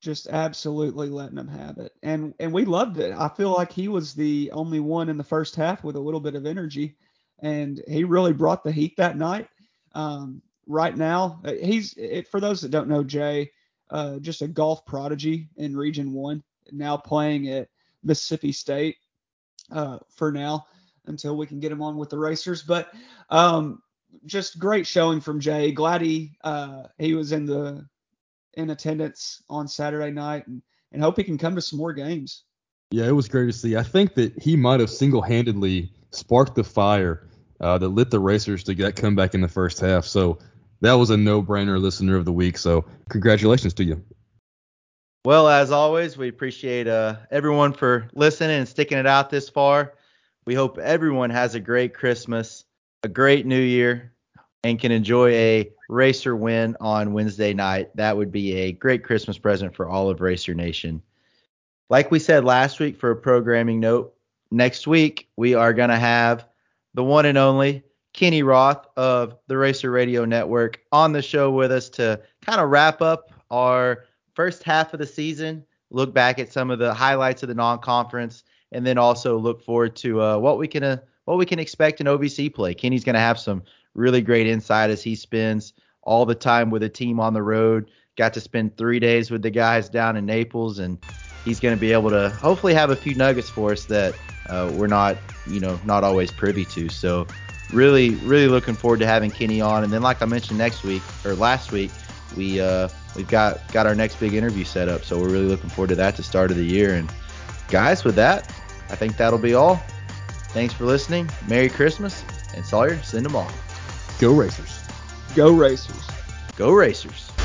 Just absolutely letting them have it. And and we loved it. I feel like he was the only one in the first half with a little bit of energy. And he really brought the heat that night. Um, right now, uh, he's it, for those that don't know Jay, uh, just a golf prodigy in Region One. Now playing at Mississippi State uh, for now until we can get him on with the racers. But um, just great showing from Jay. Glad he uh, he was in the in attendance on Saturday night, and and hope he can come to some more games. Yeah, it was great to see. I think that he might have single-handedly sparked the fire uh, that lit the racers to get comeback in the first half. So that was a no-brainer listener of the week. So congratulations to you. Well, as always, we appreciate uh, everyone for listening and sticking it out this far. We hope everyone has a great Christmas a great new year and can enjoy a Racer win on Wednesday night. That would be a great Christmas present for all of Racer Nation. Like we said last week for a programming note, next week we are going to have the one and only Kenny Roth of the Racer Radio Network on the show with us to kind of wrap up our first half of the season, look back at some of the highlights of the non-conference, and then also look forward to uh, what we can uh, what we can expect in OVC play. Kenny's going to have some really great insight as he spends all the time with a team on the road. Got to spend three days with the guys down in Naples, and he's going to be able to hopefully have a few nuggets for us that uh, we're not, you know, not always privy to. So really, really looking forward to having Kenny on. And then, like I mentioned next week or last week, we uh, we've got got our next big interview set up. So we're really looking forward to that to start of the year. And guys, with that, I think that'll be all. Thanks for listening. Merry Christmas. And Sawyer, send them all. Go Racers. Go Racers. Go Racers.